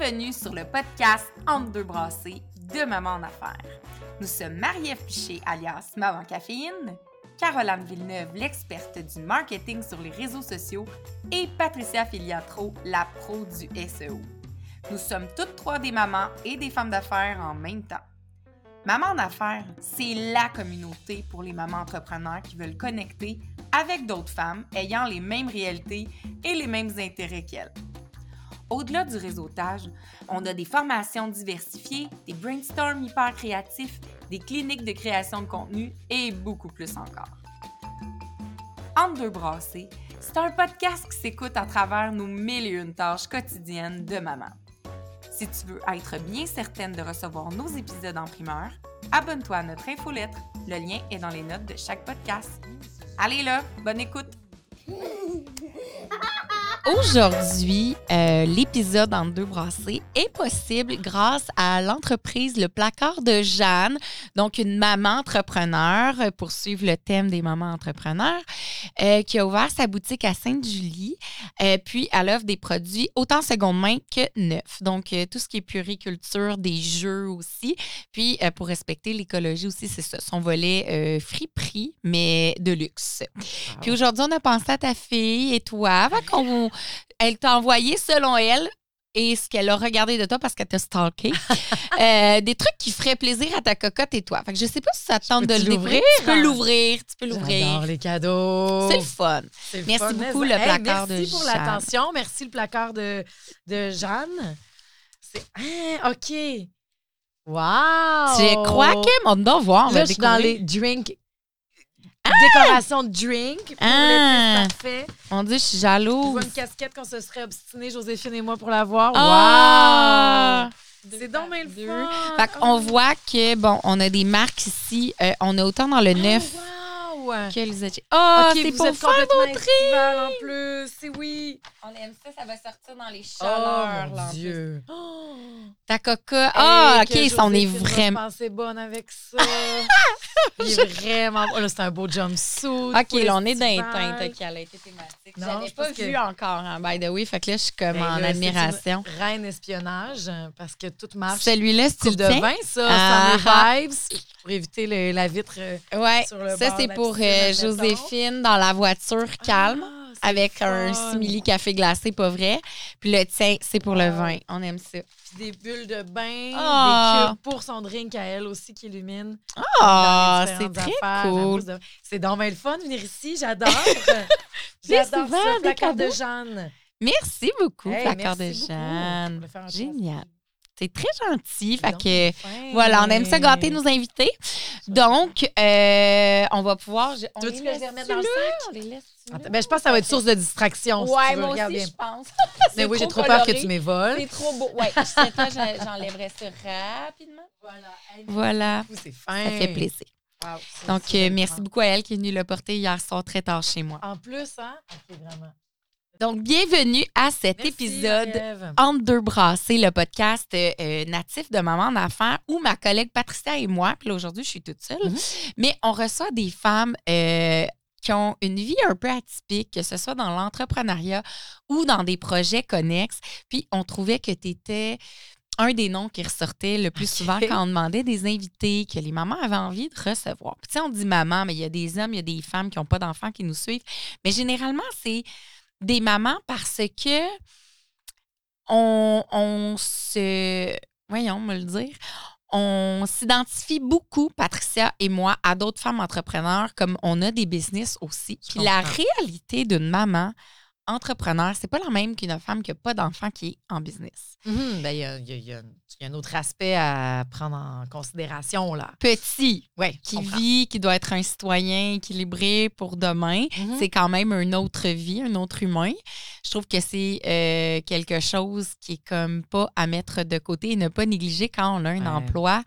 Bienvenue sur le podcast Entre deux brassées de Maman en affaires. Nous sommes Marie-Ève Piché, alias Maman Caféine, Caroline Villeneuve, l'experte du marketing sur les réseaux sociaux, et Patricia Filiatro, la pro du SEO. Nous sommes toutes trois des mamans et des femmes d'affaires en même temps. Maman en affaires, c'est la communauté pour les mamans entrepreneurs qui veulent connecter avec d'autres femmes ayant les mêmes réalités et les mêmes intérêts qu'elles. Au-delà du réseautage, on a des formations diversifiées, des brainstorms hyper créatifs, des cliniques de création de contenu et beaucoup plus encore. Entre deux brassées, c'est un podcast qui s'écoute à travers nos mille et une tâches quotidiennes de maman. Si tu veux être bien certaine de recevoir nos épisodes en primeur, abonne-toi à notre infolettre. Le lien est dans les notes de chaque podcast. Allez là, bonne écoute! Aujourd'hui, euh, l'épisode en deux brassées est possible grâce à l'entreprise Le Placard de Jeanne, donc une maman entrepreneur, euh, pour suivre le thème des mamans entrepreneurs, euh, qui a ouvert sa boutique à Sainte-Julie. puis, elle offre des produits autant seconde main que neufs. Donc, tout ce qui est puriculture, des jeux aussi. Puis, pour respecter l'écologie aussi, c'est ça, son volet friperie, mais de luxe. Puis aujourd'hui, on a pensé à ta fille et toi, avant qu'on elle t'a envoyé, selon elle, et ce qu'elle a regardé de toi parce qu'elle t'a stalké, euh, des trucs qui feraient plaisir à ta cocotte et toi. Fait que je sais pas si ça te tente de l'ouvrir? Tu peux l'ouvrir, tu peux l'ouvrir. J'adore les cadeaux. C'est le fun. Merci beaucoup, le placard de Jeanne. Merci pour l'attention. Merci, le placard de, de Jeanne. C'est... Ah, OK. Wow! Je crois que mon devoir, on Là, va je suis dans les drinks Décoration de drink pour ah! parfait. Mon Dieu, je suis jalouse. Tu vois une casquette qu'on se serait obstiné, Joséphine et moi, pour l'avoir. Ah! Wow! C'est donc bien le fun. Fait qu'on voit que, bon, on a des marques ici. Euh, on a autant dans le oh, neuf. Wow! Que les Oh, c'est pour faire complètement en plus. C'est oui. On aime ça, ça va sortir dans les chaleurs. Oh, mon Dieu. Ta coca. Ah, OK, ça, on est vraiment. Je bonne avec ça. Il est vraiment. Oh, là, c'est un beau jumpsuit. OK, là, on est dans les teintes. OK, elle a été thématique. Je n'avais pas vu encore, hein, by the way. Fait que là, je suis comme ben en admiration. Reine espionnage, parce que tout marche. Celui-là, c'est de vin, ça. Ah, ça vibes pour éviter la vitre euh, ouais, sur le ça, c'est pour euh, Joséphine dans la voiture calme. Ah avec un simili café glacé, pas vrai. Puis le tien, c'est pour le vin. On aime ça. Puis des bulles de bain, ah! des cubes pour son drink à elle aussi qui illumine. Ah, c'est très cool. C'est donc le fun de venir ici. J'adore. J'adore ça, de Jeanne. Merci beaucoup, placard de Jeanne. Génial. C'est très gentil. Fait que, voilà, on aime ça gâter nos invités. Donc, euh, on va pouvoir. tu veux-tu les remettre dans le sac? ben, je pense que ça va être source de distraction. Ouais, si tu veux. moi aussi, je pense. Mais oui, j'ai trop peur que tu m'évoles. C'est trop beau. Ouais, je j'enlèverais ça rapidement. Voilà. Voilà. C'est fin. Ça fait plaisir. Donc, euh, merci beaucoup à elle qui est venue le porter hier soir très tard chez moi. En plus, hein? Vraiment. Donc, bienvenue à cet épisode Entre deux brassées, le podcast euh, natif de Maman d'affaires où ma collègue Patricia et moi, puis aujourd'hui, je suis toute seule, mm-hmm. mais on reçoit des femmes euh, qui ont une vie un peu atypique, que ce soit dans l'entrepreneuriat ou dans des projets connexes. Puis, on trouvait que tu étais un des noms qui ressortait le plus souvent quand on demandait des invités que les mamans avaient envie de recevoir. Puis, tu sais, on dit maman, mais il y a des hommes, il y a des femmes qui n'ont pas d'enfants qui nous suivent. Mais généralement, c'est des mamans parce que on, se. Voyons, me le dire. On s'identifie beaucoup, Patricia et moi, à d'autres femmes entrepreneurs, comme on a des business aussi. Puis la réalité d'une maman, entrepreneur, c'est pas la même qu'une femme qui n'a pas d'enfant qui est en business. Ben, il y, a, un autre aspect à prendre en considération. là. Petit, ouais, qui vit, qui doit être un citoyen équilibré pour demain. Mhm. C'est quand même une autre vie, un autre humain. Je trouve que c'est euh, quelque chose qui est comme pas à mettre de côté et ne pas négliger quand on a un emploi.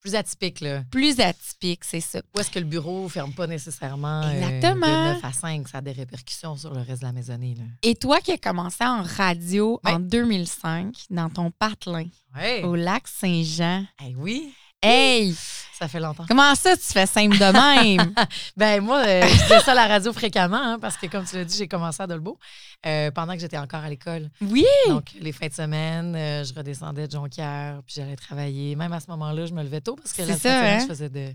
Plus atypique, là. Plus atypique, c'est ça. Ou est-ce que le bureau ne ferme pas nécessairement euh, de 9 à 5? Ça a des répercussions sur le reste de la maisonnée. Là. Et toi qui as commencé en radio en 2005 dans ton patelin au lac Saint-Jean. Eh oui. Hey! Ça fait longtemps. Comment ça, tu fais simple de même? Ben moi, euh, je faisais ça à la radio fréquemment hein, parce que, comme tu l'as dit, j'ai commencé à Dolbeau euh, pendant que j'étais encore à l'école. oui! Donc, les fins de semaine, euh, je redescendais de Jonquière, puis j'allais travailler. Même à ce moment-là, je me levais tôt parce que la ça, fin de semaine, hein? je faisais de...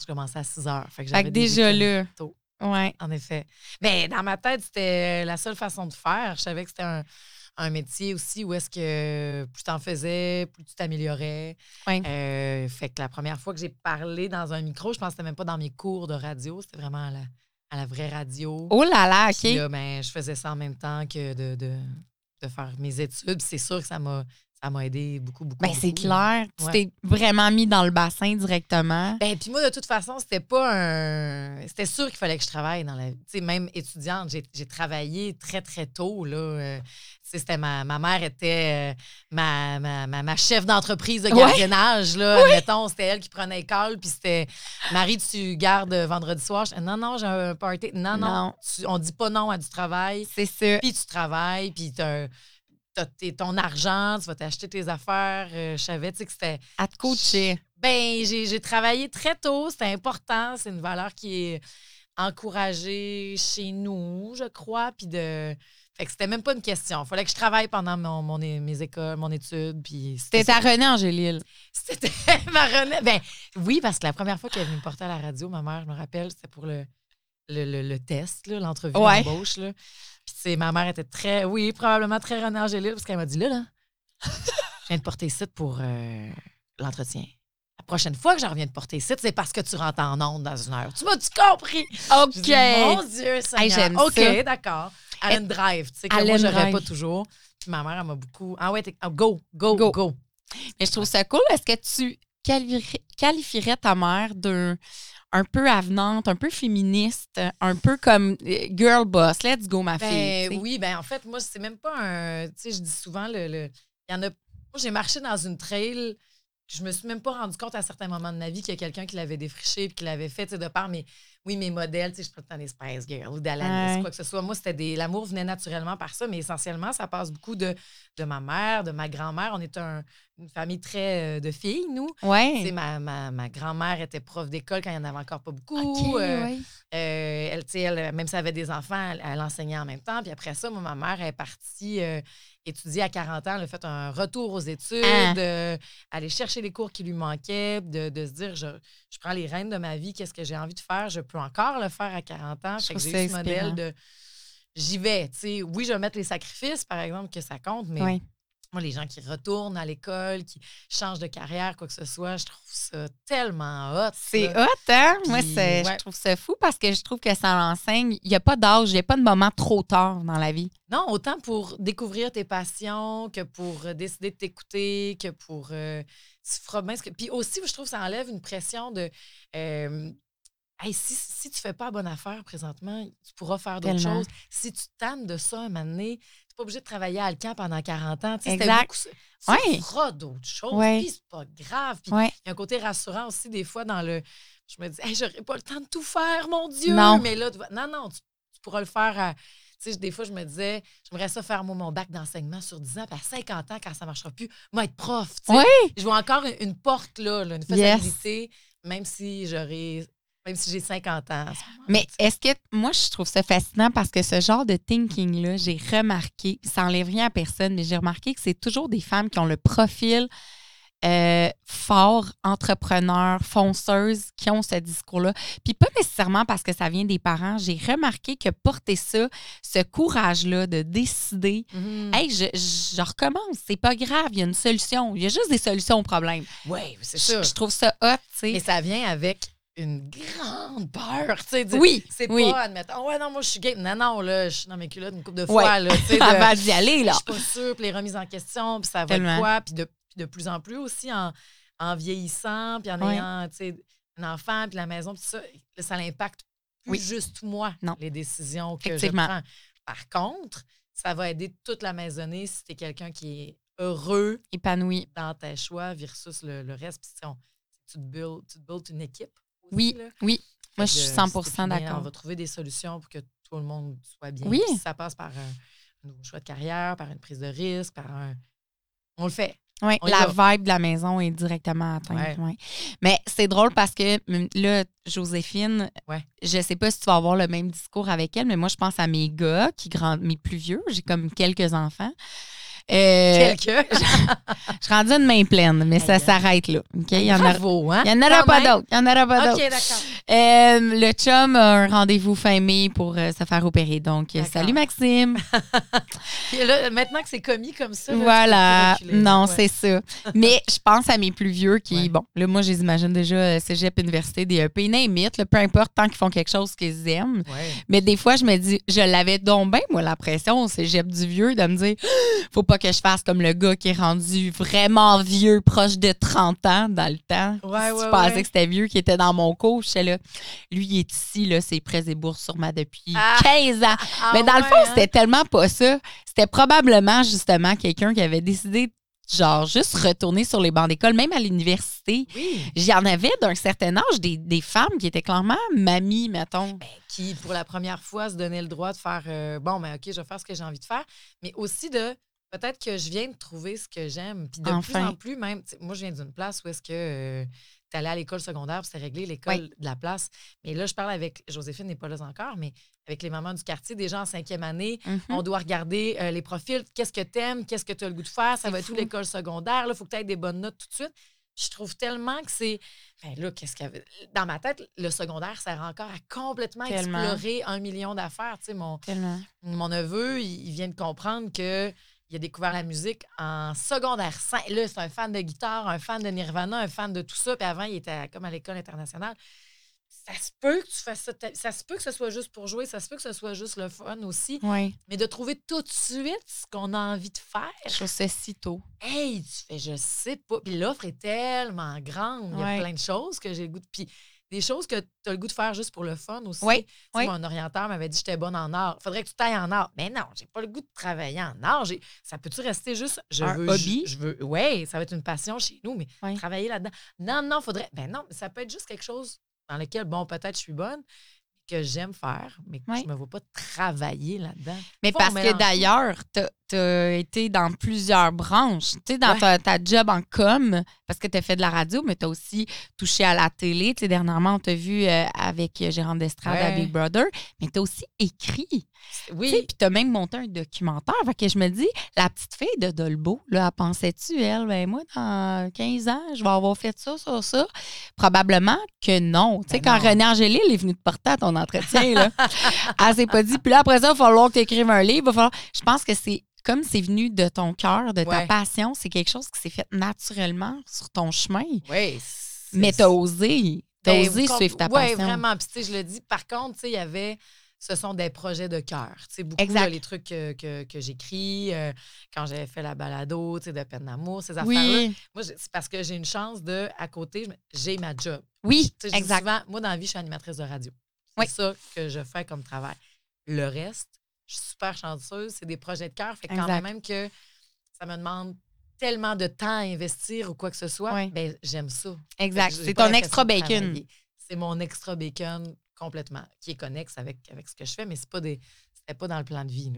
Je commençais à 6 heures. Fait que j'avais déjà là. tôt. Ouais. En effet. Mais dans ma tête, c'était la seule façon de faire. Je savais que c'était un, un métier aussi où est-ce que plus tu en faisais, plus tu t'améliorais. Ouais. Euh, fait que la première fois que j'ai parlé dans un micro, je pense que c'était même pas dans mes cours de radio, c'était vraiment à la, à la vraie radio. Oh là là, OK. Puis là, ben, je faisais ça en même temps que de, de, de faire mes études. C'est sûr que ça m'a ça m'a aidé beaucoup, beaucoup. Ben, c'est clair. Tu Ouais. t'es vraiment mis dans le bassin directement. Ben, puis moi, de toute façon, c'était pas un. C'était sûr qu'il fallait que je travaille dans la vie. Tu sais, même étudiante, j'ai travaillé très, très tôt, là. Euh, c'était ma, ma mère était euh, ma, ma, ma, ma chef d'entreprise de Ouais. gardiennage, là. Admettons, c'était elle qui prenait l'école, puis c'était Marie, tu gardes vendredi soir? Je- non, non, j'ai un party. Non, non. Non. tu- on dit pas non à du travail. C'est ça. Puis tu travailles, puis t'as t'as ton argent, tu vas t'acheter tes affaires. Euh, je savais, tu sais, que c'était. À te coacher. Ben, j'ai j'ai travaillé très tôt, c'était important, c'est une valeur qui est encouragée chez nous, je crois, puis de... Fait que c'était même pas une question. Il fallait que je travaille pendant mon, mes écoles, mon étude, puis C'était ça. ta René Angélil. C'était ma Renée. Ben, oui, parce que la première fois qu'elle est venue me porter à la radio, ma mère, je me rappelle, c'était pour le, le, le- le test, l'entrevue Ouais. d'embauche, là. Puis, tu sais, ma mère était très, oui, probablement très René Angélil, parce qu'elle m'a dit, là, là, je viens de porter ici pour euh, l'entretien. La prochaine fois que je reviens de porter ici, c'est parce que tu rentres en onde dans une heure. Tu m'as-tu compris? OK. Mon Dieu, Seigneur. j'aime OK, ça. d'accord. Allen Drive, tu sais, que moi, j'aurais pas toujours. Puis ma mère, elle m'a beaucoup. Ah ouais, ah, go, go, Go. go, Mais je trouve ça cool. Est-ce que tu qualifierais, ta mère d'un un peu avenante, un peu féministe, un peu comme euh, girl boss, let's go ma fille. Ben, oui, ben en fait, moi, c'est même pas un. Tu sais, je dis souvent, le- il y en a. Moi, j'ai marché dans une trail. Je me suis même pas rendu compte à certains moments de ma vie qu'il y a quelqu'un qui l'avait défriché et qui l'avait fait, de par mes, oui, mes modèles, tu sais, je prends des Spice Girls ou d'Alanis, Ouais. quoi que ce soit. Moi, c'était des. L'amour venait naturellement par ça, mais essentiellement, ça passe beaucoup de, de ma mère, de ma grand-mère. On est un- une famille très euh, de filles, nous. Ouais. ma, ma, ma grand-mère était prof d'école quand il n'y en avait encore pas beaucoup. OK, Euh, ouais. euh, elle, tu sais, elle, même si elle avait des enfants, elle, elle enseignait en même temps. Puis après ça, moi, ma mère est partie euh, étudier à 40 ans. A fait un retour aux études, Ah. euh, aller chercher les cours qui lui manquaient, de, de se dire je, je prends les rênes de ma vie, qu'est-ce que j'ai envie de faire, je peux encore le faire à 40 ans. Je Fait que j'ai ce modèle de j'y vais. tu sais. Oui, je vais mettre les sacrifices, par exemple, que ça compte, mais. Moi, les gens qui retournent à l'école, qui changent de carrière, quoi que ce soit, je trouve ça tellement hot. C'est hot, hein? Moi, Puis, c'est- ouais. je trouve ça fou parce que je trouve que ça l'enseigne. Il n'y a pas d'âge, il n'y a pas de moment trop tard dans la vie. Non, autant pour découvrir tes passions que pour euh, décider de t'écouter, que pour. euh, tu feras bien ce que. Puis aussi, je trouve que ça enlève une pression de. euh, Hey, si, si tu fais pas la bonne affaire présentement, tu pourras faire d'autres choses. Si tu tannes de ça un moment donné, pas obligé de travailler à Alcan pendant 40 ans. Exact. beaucoup ça. Tu Ouais. feras d'autres choses. Ouais. Puis c'est pas grave. Puis Ouais. il y a un côté rassurant aussi, des fois, dans le. Je me dis, hey, j'aurais pas le temps de tout faire, mon Dieu. Non. Mais là, tu vas- non, non, tu, tu pourras le faire à. Tu sais, des fois, je me disais, j'aimerais ça faire, moi, mon bac d'enseignement sur 10 ans, puis à 50 ans, quand ça marchera plus, moi, être prof. tu sais. Oui. Je vois encore une, une porte, là, là, une Yes. faisabilité, même si j'aurais. Même si j'ai 50 ans. Mais est-ce que moi je trouve ça fascinant parce que ce genre de thinking là, j'ai remarqué, ça enlève rien à personne, mais j'ai remarqué que c'est toujours des femmes qui ont le profil euh, fort, entrepreneur, fonceuse, qui ont ce discours-là. Puis pas nécessairement parce que ça vient des parents. J'ai remarqué que porter ça, ce courage-là de décider, Mhm. hey, je, je recommence, c'est pas grave, il y a une solution. Il y a juste des solutions au problème. Oui, c'est sûr. je trouve ça hot, tu sais. Mais ça vient avec une grande peur, tu sais. Oui, C'est oui. pas, admettons, ouais, non, moi, je suis gay. Non, non, là, je suis dans mes culottes une couple de Ouais. fois, là, tu sais. de- Avant d'y aller, Je là. suis pas sûre, puis les remises en question, puis ça va Tellement. être quoi, puis de, de plus en plus aussi en, en vieillissant, puis en Ouais. ayant, tu sais, un enfant, puis la maison, puis ça, ça l'impacte plus Oui. juste moi, Non. les décisions que je prends. Par contre, ça va aider toute la maisonnée si tu es quelqu'un qui est heureux Épanoui. dans tes choix versus le, le reste. Puis si on- si tu te builds, tu te builds une équipe. Oui, là. oui. Moi, je suis si 100 t'es plus bien, On d'accord. va trouver des solutions pour que tout le monde soit bien. Oui. Si ça passe par un, un nouveau choix de carrière, par une prise de risque, par un. On le fait. Oui, la va. vibe de la maison est directement atteinte. Ouais. ouais. Mais c'est drôle parce que hum, là, Joséphine, Ouais. je sais pas si tu vas avoir le même discours avec elle, mais moi, je pense à mes gars qui grandent, mes plus vieux. J'ai comme quelques enfants. Euh, Quelqu'un. je suis rendue une main pleine, mais ça s'arrête là. OK? Il y en, a- Bravo, hein? il y en aura Quand pas d'autres. Il y en aura pas OK, d'autres. d'accord. Euh, le chum a un rendez-vous fin mai pour euh, se faire opérer. Donc, euh, salut Maxime. Là, maintenant que c'est commis comme ça. là, Voilà. reculer, Non, ouais. c'est ça. Mais je pense à mes plus vieux qui, Ouais. bon, là, moi, je les imagine déjà cégep, université, des EP, name-it, là, peu importe, tant qu'ils font quelque chose qu'ils aiment. Ouais. Mais des fois, je me dis, je l'avais donc bien, moi, la pression au cégep du vieux, de me dire, faut pas que je fasse comme le gars qui est rendu vraiment vieux, proche de 30 ans dans le temps. Ouais, si ouais, tu pensais ouais. que c'était vieux qui était dans mon cours, là, lui, il est ici, là, c'est prêts et bourses sur ma depuis Ah! 15 ans. Ah Mais dans le fond, hein? c'était tellement pas ça. C'était probablement justement quelqu'un qui avait décidé, genre, juste retourner sur les bancs d'école, même à l'université. Oui. J'en avais d'un certain âge des, des femmes qui étaient clairement mamies, mettons. Ben, qui, pour la première fois, se donnait le droit de faire euh, bon, ben OK, je vais faire ce que j'ai envie de faire, mais aussi de peut-être que je viens de trouver ce que j'aime. Puis de plus en plus, même, moi, je viens d'une place où est-ce que tu allais à l'école secondaire, puis c'était réglé l'école Oui. de la place. Mais là, je parle avec Joséphine n'est pas là encore, mais avec les mamans du quartier, des gens en cinquième année, Mhm. on doit regarder euh, les profils. Qu'est-ce que t'aimes? Qu'est-ce que tu as le goût de faire? Ça C'est va être où l'école secondaire? Il faut que tu aies des bonnes notes tout de suite. Je trouve tellement que c'est. Ben là, qu'est-ce qu'il y avait? Dans ma tête, le secondaire sert encore à complètement Tellement. explorer un million d'affaires. Tu sais, mon, Tellement. mon neveu, il, il vient de comprendre que. Il a découvert la musique en secondaire 5. Là, c'est un fan de guitare, un fan de Nirvana, un fan de tout ça. Puis avant, il était comme à l'école internationale. Ça se peut que tu fasses ça. Ça se peut que ce soit juste pour jouer. Ça se peut que ce soit juste le fun aussi. Oui. Mais de trouver tout de suite ce qu'on a envie de faire. Je trouve ça si tôt. Hey, tu fais, je sais pas. Puis l'offre est tellement grande. Il y a plein de choses que j'ai le goût de. Puis des choses que tu as le goût de faire juste pour le fun aussi. Oui, oui. Mon orienteur m'avait dit que j'étais bonne en art. Faudrait que tu tailles en art. Mais non, j'ai pas le goût de travailler en art. Ça peut-tu rester juste. Je Un veux, hobby? Je, je veux. Oui, ça va être une passion chez nous, mais travailler là-dedans. Non, non, faudrait. Ben non, mais ça peut être juste quelque chose dans lequel, bon, peut-être je suis bonne, que j'aime faire, mais que je me vois pas travailler là-dedans. Mais Faut parce que d'ailleurs, tu as été dans plusieurs branches. Tu sais, dans Ouais. ta, ta job en com, parce que tu as fait de la radio, mais tu as aussi touché à la télé. Tu sais, dernièrement, on t'a vu euh, avec Gérard d'Estrade à. Big Brother, mais tu as aussi écrit. Tu sais, Oui. Puis tu as même monté un documentaire. Fait que je me dis, la petite fille de Dolbeau, là, elle pensait-tu, elle, ben moi, dans 15 ans, je vais avoir fait ça, ça, ça? Probablement que non. Tu sais, Ben quand non. René Angélil est venu te porter à ton entretien, là, elle s'est pas dit. Puis là, après ça, il va falloir que tu écrives un livre. il va falloir- Je pense que c'est comme c'est venu de ton cœur, de ta Ouais. passion, c'est quelque chose qui s'est fait naturellement sur ton chemin. Oui. Mais tu as osé. Tu as Ben, osé suivre ta ouais, passion. vraiment. Puis, tu sais, je le dis. Par contre, tu sais, il y avait. Ce sont des projets de cœur. Sais, beaucoup, Exact. là, les trucs que, que, que j'écris, euh, quand j'avais fait la balado, tu sais, de peine d'amour, ces affaires-là. Oui, Moi, c'est parce que j'ai une chance de, à côté, j'ai ma job. oui, Tu sais, je dis exact. souvent, moi, dans la vie, je suis animatrice de radio. C'est Oui. ça que je fais comme travail. Le reste, je suis super chanceuse. C'est des projets de cœur. Fait que quand même que ça me demande tellement de temps à investir ou quoi que ce soit, Oui. ben, j'aime ça. Exact. C'est ton extra bacon. C'est mon extra bacon complètement, qui est connexe avec, avec ce que je fais, mais c'est pas des. C'était pas dans le plan de vie.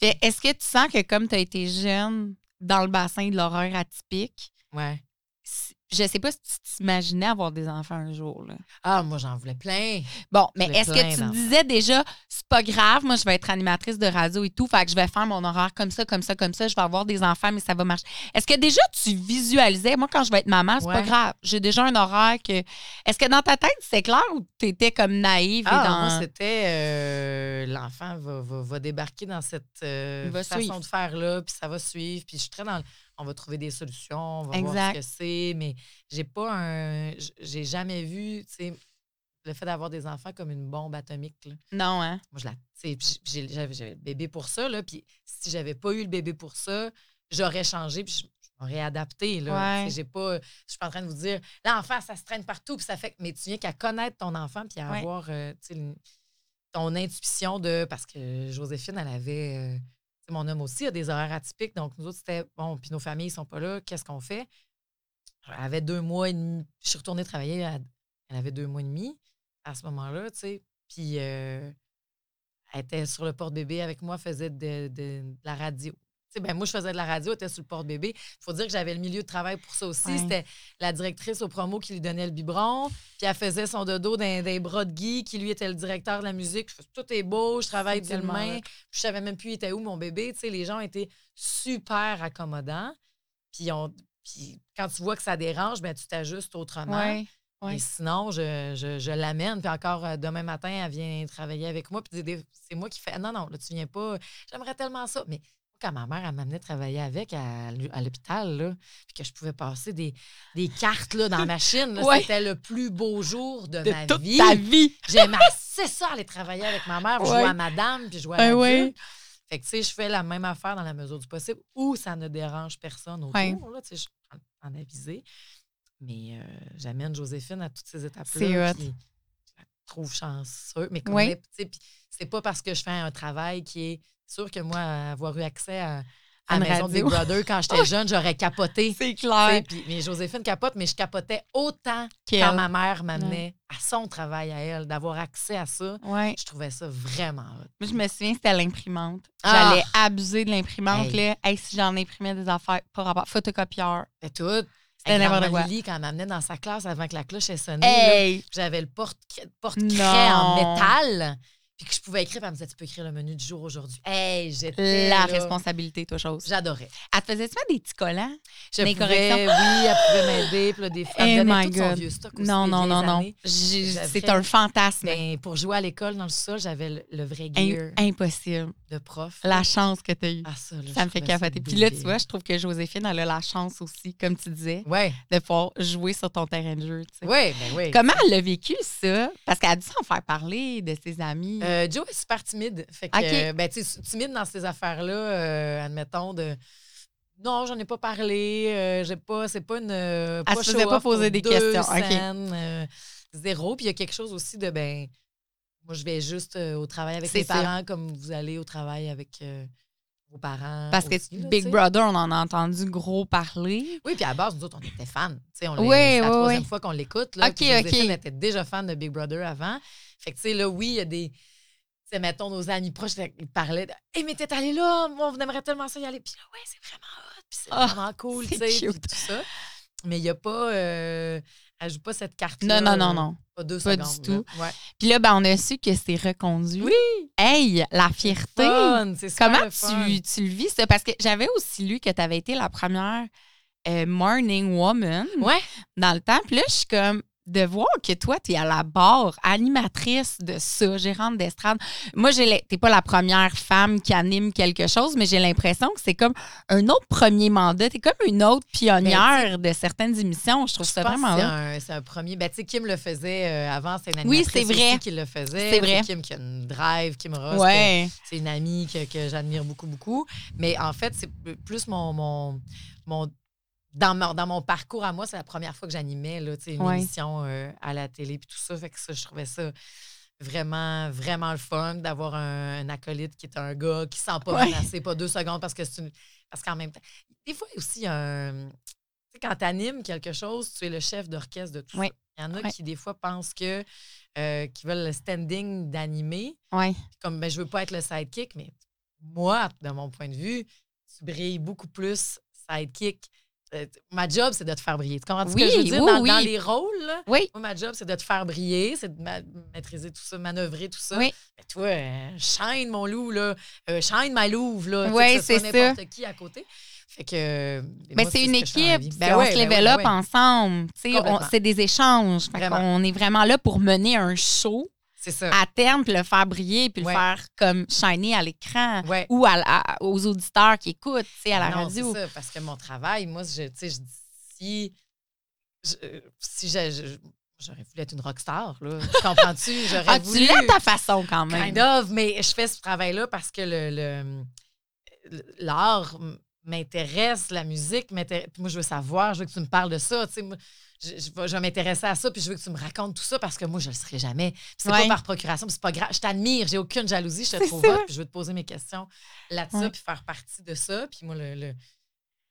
Est-ce que tu sens que comme tu as été jeune dans le bassin de l'horreur atypique, Ouais. Je sais pas si tu t'imaginais avoir des enfants un jour. Là. Ah, moi, j'en voulais plein. Bon, mais est-ce que tu disais déjà, c'est pas grave, moi je vais être animatrice de radio et tout, fait que je vais faire mon horaire comme ça, comme ça, comme ça, je vais avoir des enfants, mais ça va marcher. Est-ce que déjà tu visualisais, moi quand je vais être maman, c'est pas Ouais. grave, j'ai déjà un horaire que. Est-ce que dans ta tête c'était clair ou t'étais comme naïve et Ah, dans. moi, c'était euh, l'enfant va, va, va débarquer dans cette euh, façon suivre. de faire-là, puis ça va suivre. Puis je suis très dans le- On va trouver des solutions, on va voir Exact. ce que c'est, mais j'ai pas un. J'ai jamais vu, tu sais, le fait d'avoir des enfants comme une bombe atomique. là. Non, hein? Moi, je la. J'avais le bébé pour ça, là, puis si j'avais pas eu le bébé pour ça, j'aurais changé, puis je, je m'aurais adapté. Là, Ouais. J'ai pas, je suis pas en train de vous dire, l'enfant, ça se traîne partout, puis ça fait. Mais tu viens qu'à connaître ton enfant, puis à Ouais. avoir euh, tu sais, ton intuition de. Parce que Joséphine, elle avait. euh, mon homme aussi a des horaires atypiques, donc nous autres, c'était. Bon, puis nos familles sont pas là, qu'est-ce qu'on fait? Elle avait deux mois et demi. Je suis retournée travailler, elle avait deux mois et demi à ce moment-là, tu sais. Puis. euh, elle était sur le porte-bébé avec moi, faisait de la radio. Ben, moi, je faisais de la radio, était sur le porte-bébé. Il faut dire que j'avais le milieu de travail pour ça aussi. Ouais. C'était la directrice au promo qui lui donnait le biberon, puis elle faisait son dodo dans des bras de Guy, qui lui était le directeur de la musique. Tout est beau, je travaille tellement main. Puis je savais même plus il était où mon bébé. Les gens étaient super accommodants. Puis, on, puis quand tu vois que ça dérange, ben, tu t'ajustes autrement. Ouais. Ouais. Et sinon, je, je, je l'amène. Puis encore euh, demain matin, elle vient travailler avec moi. Puis c'est moi qui fais Non, non, là, tu viens pas. J'aimerais tellement ça. Mais quand ma mère, m'amenait travailler avec à, l'hôpital, puis que je pouvais passer des, des cartes là, dans la machine, Ouais. c'était le plus beau jour de, De ma toute vie. ta vie. J'aimais assez ça, aller travailler avec ma mère, puis Ouais. jouer à madame, puis jouer à Ouais. Fait que, tu sais, je fais la même affaire dans la mesure du possible où ça ne dérange personne autour. Là, tu sais, je en aviser. Mais euh, j'amène Joséphine à toutes ces C'est étapes-là. hot. Trouve chanceuse. Mais comme puis c'est pas parce que je fais un travail qui est sûr que moi, avoir eu accès à, à Une la maison de Big radio. Brother quand j'étais jeune, j'aurais capoté. C'est clair. mais Joséphine capote, mais je capotais autant Qu'elle. quand ma mère m'amenait à son travail à elle, d'avoir accès à ça. Ouais. Je trouvais ça vraiment hot. Moi, je me souviens, c'était l'imprimante. Ah! J'allais abuser de l'imprimante. Hey. Là. Hey, si j'en imprimais des affaires, pas rapport. Photocopieur. C'était tout. C'était n'importe quoi. Lily, quand elle m'amenait dans sa classe avant que la cloche ait sonné, Hey! j'avais le porte- porte-craie Non. en métal, puis que je pouvais écrire, puis elle me disait, tu peux écrire le menu du jour aujourd'hui. Hey, j'étais La là. responsabilité, toi, chose. J'adorais. Elle te faisait tu des petits collants? Je Des pouvais, oui, elle pouvait m'aider, puis là, des fois, elle Oh me donnait son God. vieux stock aussi, Non, non, non, non. C'est un fantasme. Mais pour jouer à l'école dans le sol, j'avais le, le vrai gear impossible. de prof. La chance que tu as eue. Ah, ça, là, ça me fait capoter. Puis là, tu vois, je trouve que Joséphine, elle a la chance aussi, comme tu disais, Ouais, de pouvoir jouer sur ton terrain de jeu. tu sais. ouais, ben oui. Comment elle a vécu ça? Parce qu'elle a dû s'en faire parler de ses amis. Euh, Joe est super timide. Fait que, OK. euh, ben, timide dans ces affaires-là, euh, admettons, de. Non, j'en ai pas parlé. euh, j'ai pas. C'est pas une. euh, Elle se faisait pas poser des questions. Scènes, euh, zéro. Puis il y a quelque chose aussi de ben. Moi, je vais juste euh, au travail avec mes ça. parents comme vous allez au travail avec euh, vos parents. Parce que aussi, là, Big tu sais. Brother, on en a entendu gros parler. Oui, puis à la base, nous autres, on était fans. Tu sais, on Oui, c'est la oui, troisième oui. fois qu'on l'écoute. là, OK, puis OK. était déjà fan de Big Brother avant. Fait que, tu sais, là, oui, il y a des. Sais, mettons, nos amis proches, ils parlaient de Hey, mais t'es allé là, moi, on aimerait tellement ça y aller. Puis là, ouais, c'est vraiment hot, puis c'est Ah, vraiment cool, tu c'est sais, tout ça. Mais il n'y a pas. Euh, elle joue pas cette carte-là. Non, non, non, non. Pas deux Pas du secondes. tout. Ouais. Puis là, ben, on a su que c'est reconduit. Oui! Hey, la fierté! Fun, c'est Comment le fun. tu, tu le vis, ça? Parce que j'avais aussi lu que tu avais été la première euh, morning woman Ouais. dans le temps. Puis là, je suis comme de voir que toi, tu es à la barre, animatrice de ça, gérante d'estrade. Moi, tu n'es pas la première femme qui anime quelque chose, mais j'ai l'impression que c'est comme un autre premier mandat. Tu es comme une autre pionnière de certaines émissions. Je trouve Je ça pense vraiment c'est c'est un premier. Ben, tu sais, Kim le faisait euh, avant, c'est une animatrice vrai. qui le faisait. C'est vrai. Kim qui a une drive, Kim Ross. Ouais. C'est une amie que, que j'admire beaucoup, beaucoup. Mais en fait, c'est plus mon. mon, mon dans, mon, dans mon parcours à moi, c'est la première fois que j'animais là, une Ouais. émission euh, à la télé puis tout ça. Fait que ça, je trouvais ça vraiment, vraiment le fun d'avoir un, un acolyte qui est un gars qui sent pas Ouais. menacé, pas deux secondes parce que c'est une. Parce qu'en même temps. Des fois, il y a aussi un. Tu sais, quand tu animes quelque chose, tu es le chef d'orchestre de tout Ouais. ça. Il y en a Ouais. qui, des fois, pensent que. euh, qui veulent le standing d'animer comme ben, je veux pas être le sidekick, mais moi, de mon point de vue, tu brilles beaucoup plus sidekick. Euh, ma job, c'est de te faire briller. Tu comprends ce Oui, que je veux dire? oui, dans, oui. dans les rôles, là, Oui. moi, ma job, c'est de te faire briller, c'est de ma- maîtriser tout ça, manœuvrer tout ça. Oui. Mais toi, euh, shine mon loup, là. Euh, shine ma louve, là. Ce soit c'est n'importe qui à côté. Fait que. euh, Mais moi, c'est une ce équipe, puis Ben on ouais, se ben level ouais, up ben ouais. ensemble. C'est des échanges. On est vraiment là pour mener un show ça. à terme, puis le faire briller, puis Ouais. le faire comme shiner à l'écran Ouais. ou à, aux auditeurs qui écoutent, à la non, radio. C'est ça, parce que mon travail, moi, je, je dis, si, je- si je- j'aurais voulu être une rockstar, là. Tu comprends-tu? J'aurais Ah, tu voulu. l'as à ta façon quand même. Kind of, mais je fais ce travail-là parce que le, l'art m'intéresse, la musique m'intéresse. Moi, je veux savoir, je veux que tu me parles de ça. tu sais, moi, je, je vais, je vais m'intéresser à ça, puis je veux que tu me racontes tout ça parce que moi, je le serai jamais. C'est Ouais. pas par procuration, puis c'est pas grave. Je t'admire, j'ai aucune jalousie, je te trouve hot, puis je veux te poser mes questions là-dessus, Ouais. puis faire partie de ça. Puis moi, le, le-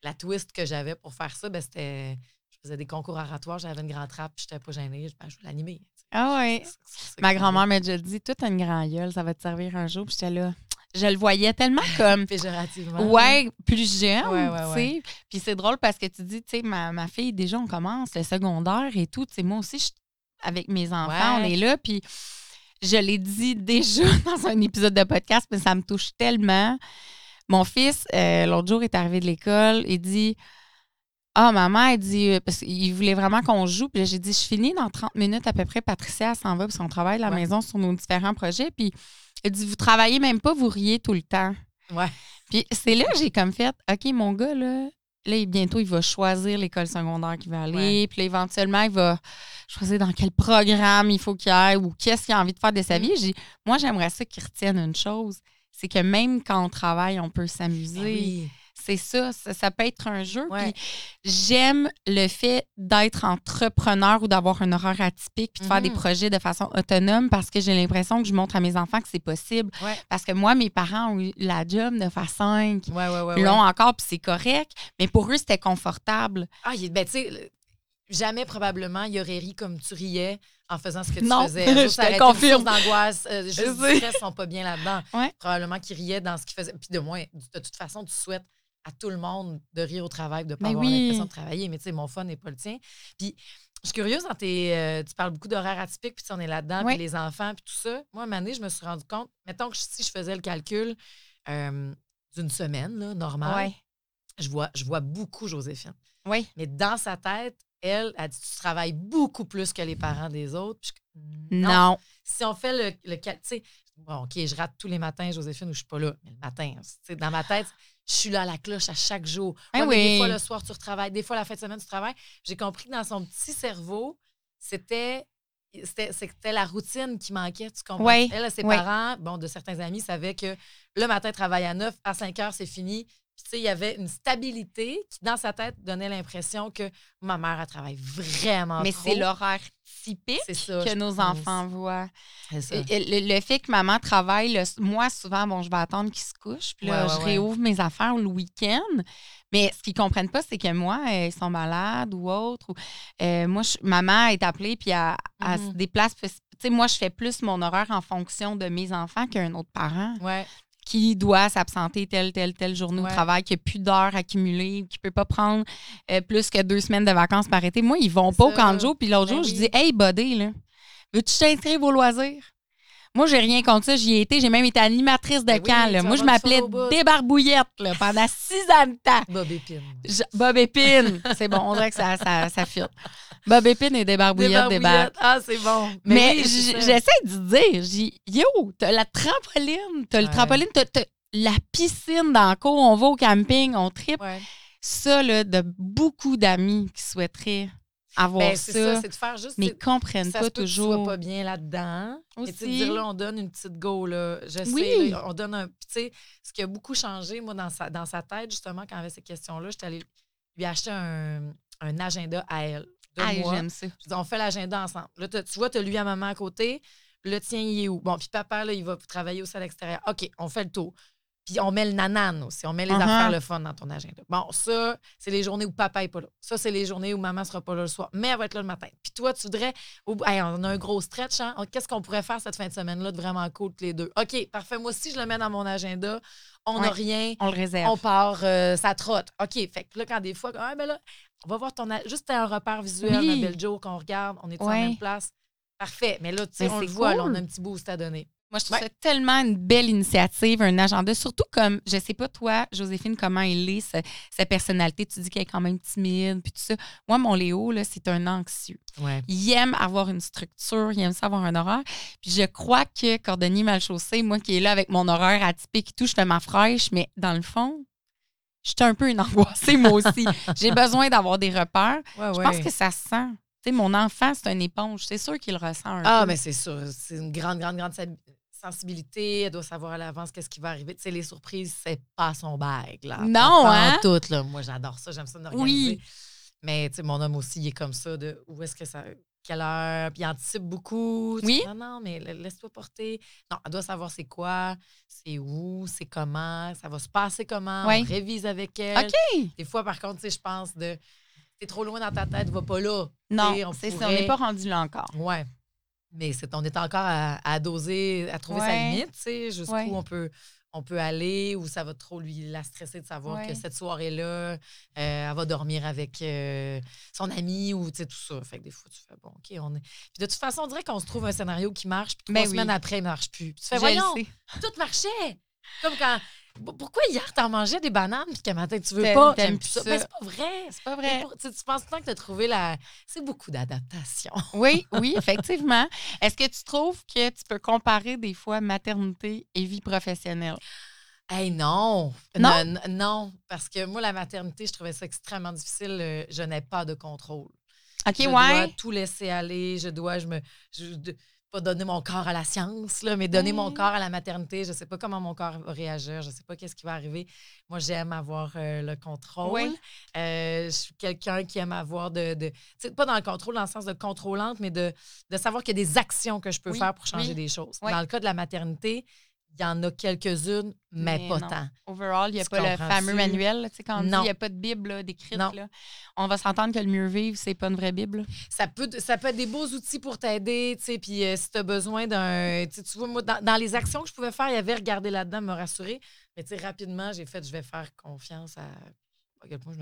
la twist que j'avais pour faire ça, ben, c'était. Je faisais des concours oratoires, j'avais une grande trappe, puis j'étais pas gênée, je, ben, je voulais l'animer. Ah ça Ma grand-mère m'a déjà dit, toute une grand gueule, ça va te servir un jour. Puis j'étais là, je le voyais tellement comme. Péjorativement. Ouais, plus jeune, Ouais, ouais, tu sais. ouais. Puis c'est drôle parce que tu dis, tu sais, ma, ma fille, déjà, on commence le secondaire et tout. Tu sais, moi aussi, je- avec mes enfants, on est là. Puis je l'ai dit déjà dans un épisode de podcast, mais ça me touche tellement. Mon fils, euh, l'autre jour, est arrivé de l'école. Il dit Ah, maman, elle dit, euh, parce qu'il voulait vraiment qu'on joue. Puis là, j'ai dit Je finis dans 30 minutes à peu près. Patricia, elle s'en va, parce qu'on travaille à la maison sur nos différents projets. Puis il dit Vous travaillez même pas, vous riez tout le temps. Ouais. Puis c'est là que j'ai comme fait, OK, mon gars, là, là, bientôt, il va choisir l'école secondaire qu'il va aller. Puis là, éventuellement, il va choisir dans quel programme il faut qu'il aille ou qu'est-ce qu'il a envie de faire de sa Mm. vie. J'ai, moi, j'aimerais ça qu'il retienne une chose. C'est que même quand on travaille, on peut s'amuser. Ben Oui. C'est ça, ça, ça peut être un jeu. Ouais. J'aime le fait d'être entrepreneur ou d'avoir un horaire atypique puis de faire des Mhm. projets de façon autonome parce que j'ai l'impression que je montre à mes enfants que c'est possible. Ouais. Parce que moi, mes parents ont eu la job de faire cinq. Ouais, l'ont encore, puis c'est correct. Mais pour eux, c'était confortable. Ah, ben, tu sais, jamais probablement il aurait ri comme tu riais en faisant ce que tu Non, faisais. je Juste te arrêter confirme. d'angoisse, euh, juste Je du stress sont pas bien là-dedans. Ouais. Probablement qu'ils riaient dans ce qu'ils faisaient. Puis de moins, de toute façon, tu souhaites à tout le monde de rire au travail, de ne pas Mais avoir oui. l'impression de travailler. Mais tu sais, mon fun n'est pas le tien. Puis je suis curieuse dans tes. euh, tu parles beaucoup d'horaires atypiques, puis on est là-dedans, Oui. puis les enfants, puis tout ça. Moi, à un moment donné, je me suis rendu compte, mettons que si je faisais le calcul euh, d'une semaine, là, normale, je, vois, je vois beaucoup Joséphine. Oui. Mais dans sa tête, elle, elle dit Tu travailles beaucoup plus que les parents des autres. Puis je- non. Non. Si on fait le, le cal- tu sais, bon, OK, je rate tous les matins, Joséphine, où je suis pas là. Mais le matin, tu sais, dans ma tête, je suis là à la cloche à chaque jour. Mais Des fois, le soir, tu retravailles. Des fois, la fin de semaine, tu travailles. J'ai compris que dans son petit cerveau, c'était. C'était c'était la routine qui manquait, tu comprends? Oui, Elle, ses oui. parents, bon, de certains amis, savaient que le matin, travaille à 9, à 5 heures, c'est fini. Tu sais, il y avait une stabilité qui, dans sa tête, donnait l'impression que ma mère, elle travaille vraiment Mais c'est l'horaire typique ça, que nos pense. enfants voient. Ça. Le, le fait que maman travaille, le- moi, souvent, bon, je vais attendre qu'ils se couchent. Puis là, Ouais, ouais, je ouais. réouvre mes affaires le week-end. Mais ce qu'ils comprennent pas, c'est que moi, euh, ils sont malades ou autre. ou, euh, moi, je- maman est appelée, puis elle, elle Mhm. se déplace. Puis, Tu sais, moi, je fais plus mon horaire en fonction de mes enfants qu'un autre parent Ouais. Qui doit s'absenter telle, telle, telle journée Ouais. au travail, qui n'a plus d'heures accumulées, qui ne peut pas prendre euh, plus que deux semaines de vacances par été. Moi, ils vont pas au camp de jour. Puis l'autre Ben jour, je dis Hey, buddy, là, veux-tu t'inscrire au loisirs? Moi, j'ai rien contre ça. J'y ai été. J'ai même été animatrice de Ben oui, camp. là. Moi, je m'appelais. Débarbouillette là, pendant six ans de temps. Bob Épine. Je- Bob Épine. C'est bon, on dirait que ça, ça. Bob Épine et Débarbouillette débarquent. Ah, c'est bon. Mais oui, j'essaie de dire, j'ai yo, t'as la trampoline, t'as le trampoline, t'as, la piscine dans le cours, on va au camping, on tripe. Ouais. Ça, là, de beaucoup d'amis qui souhaiteraient avoir Ben, c'est ça, ça, c'est de faire juste. mais comprennent ça pas se peut que tu sois toujours. pas bien là-dedans. Aussi. dire là, on donne une petite go, là. Je sais, Oui. là, on donne un. Tu sais, ce qui a beaucoup changé, moi, dans sa, dans sa tête, justement, quand il avait ces questions-là, j'étais allée lui acheter un, un agenda à elle. De Ah, moi. j'aime ça. Je dis, on fait l'agenda ensemble. Là, tu vois, tu as lui à maman à côté. Le tien, il est où? Bon, puis papa, là, il va travailler aussi à l'extérieur. OK, on fait le tour. Puis on met le nanan aussi. On met les Uh-huh. affaires le fun dans ton agenda. Bon, ça, c'est les journées où papa n'est pas là. Ça, c'est les journées où maman sera pas là le soir. Mais elle va être là le matin. Puis toi, tu voudrais. Hey, on a un gros stretch, hein? Qu'est-ce qu'on pourrait faire cette fin de semaine-là de vraiment cool, tous les deux? OK, parfait. Moi aussi, je le mets dans mon agenda. On n'a Ouais. rien. On le réserve. On part, euh, ça trotte. OK. Fait que là, quand des fois, ah, ben là, on va voir ton. Juste un repère visuel, Oui. ma belle Joe, qu'on regarde. On est en Ouais. même place. Parfait. Mais là, tu sais, on le voit, là, on a un petit boost à donner. Moi, je trouve Ouais. ça tellement une belle initiative, un agenda. Surtout comme, je sais pas toi, Joséphine, comment il est, sa, sa personnalité. Tu dis qu'elle est quand même timide, puis tout ça. Moi, mon Léo, là, c'est un anxieux. Ouais. Il aime avoir une structure, il aime ça avoir un horaire. Puis je crois que cordonnier mal chaussé, moi qui est là avec mon horaire atypique et tout, je fais ma fraîche, mais dans le fond, je suis un peu une angoissée, moi aussi. J'ai besoin d'avoir des repères. Ouais, Je pense que ça se sent. Tu sais, mon enfant, c'est une éponge. C'est sûr qu'il le ressent un Ah, peu. mais c'est sûr. C'est une grande, grande, grande sensibilité. Elle doit savoir à l'avance qu'est-ce qui va arriver. Tu sais, les surprises, c'est pas son bague, là. Non, Pas hein? tout, là. Moi, j'adore ça. J'aime ça d'organiser. Oui. Mais, tu sais, mon homme aussi, il est comme ça, de où est-ce que ça. Quelle heure? Puis il anticipe beaucoup. Oui. Non, non, mais la- laisse-toi porter. Non, elle doit savoir c'est quoi, c'est où, c'est comment, ça va se passer comment. Oui. On révise avec elle. OK. Des fois, par contre, tu sais, je pense de. T'es trop loin dans ta tête, va pas là. Non, c'est ça. On n'est pas rendu là encore. Ouais. Mais on est encore à, à doser, à trouver sa limite, tu sais, jusqu'où Ouais. on peut on peut aller ou ça va trop lui la stresser de savoir que cette soirée-là, euh, elle va dormir avec euh, son ami ou tu sais, tout ça. Fait que des fois, tu fais bon, OK, on est. Puis de toute façon, on dirait qu'on se trouve un scénario qui marche, puis trois Ben oui. semaines après, il ne marche plus. Puis tu fais, Je voyons, tout marchait. Comme quand. Pourquoi hier, t'en mangeais des bananes, puis qu'à matin, tu veux T'aimes- pas? t'aimes ça. ça. Mais c'est pas vrai. C'est pas vrai. pour- tu penses tant que tu as trouvé la. C'est beaucoup d'adaptation. Oui, oui, effectivement. Est-ce que tu trouves que tu peux comparer des fois maternité et vie professionnelle? Hey, non. Non? non, parce que moi, la maternité, je trouvais ça extrêmement difficile. euh, Je n'ai pas de contrôle. OK, je dois tout laisser aller. Je dois, je me. Je, pas donner mon corps à la science, là, mais donner mon Oui. corps à la maternité. Je sais pas comment mon corps va réagir. Je sais pas qu'est-ce qui va arriver. Moi, j'aime avoir euh, le contrôle. Oui. Euh, je suis quelqu'un qui aime avoir de. de pas dans le contrôle, dans le sens de contrôlante, mais de, de savoir qu'il y a des actions que je peux Oui, faire pour changer oui. des choses. Dans le cas de la maternité, il y en a quelques-unes, mais, Mais pas non. tant. Overall, il n'y a Tu pas le fameux manuel. Tu sais, quand on dit Non. il n'y a pas de Bible décrite, là, on va s'entendre que le mieux vivre, c'est pas une vraie Bible. Ça peut, ça peut être des beaux outils pour t'aider, tu sais, puis euh, si tu as besoin d'un... Tu vois, moi, dans, dans les actions que je pouvais faire, il y avait regarder là-dedans, me rassurer. Mais tu sais, rapidement, j'ai fait, je vais faire confiance à... À quel point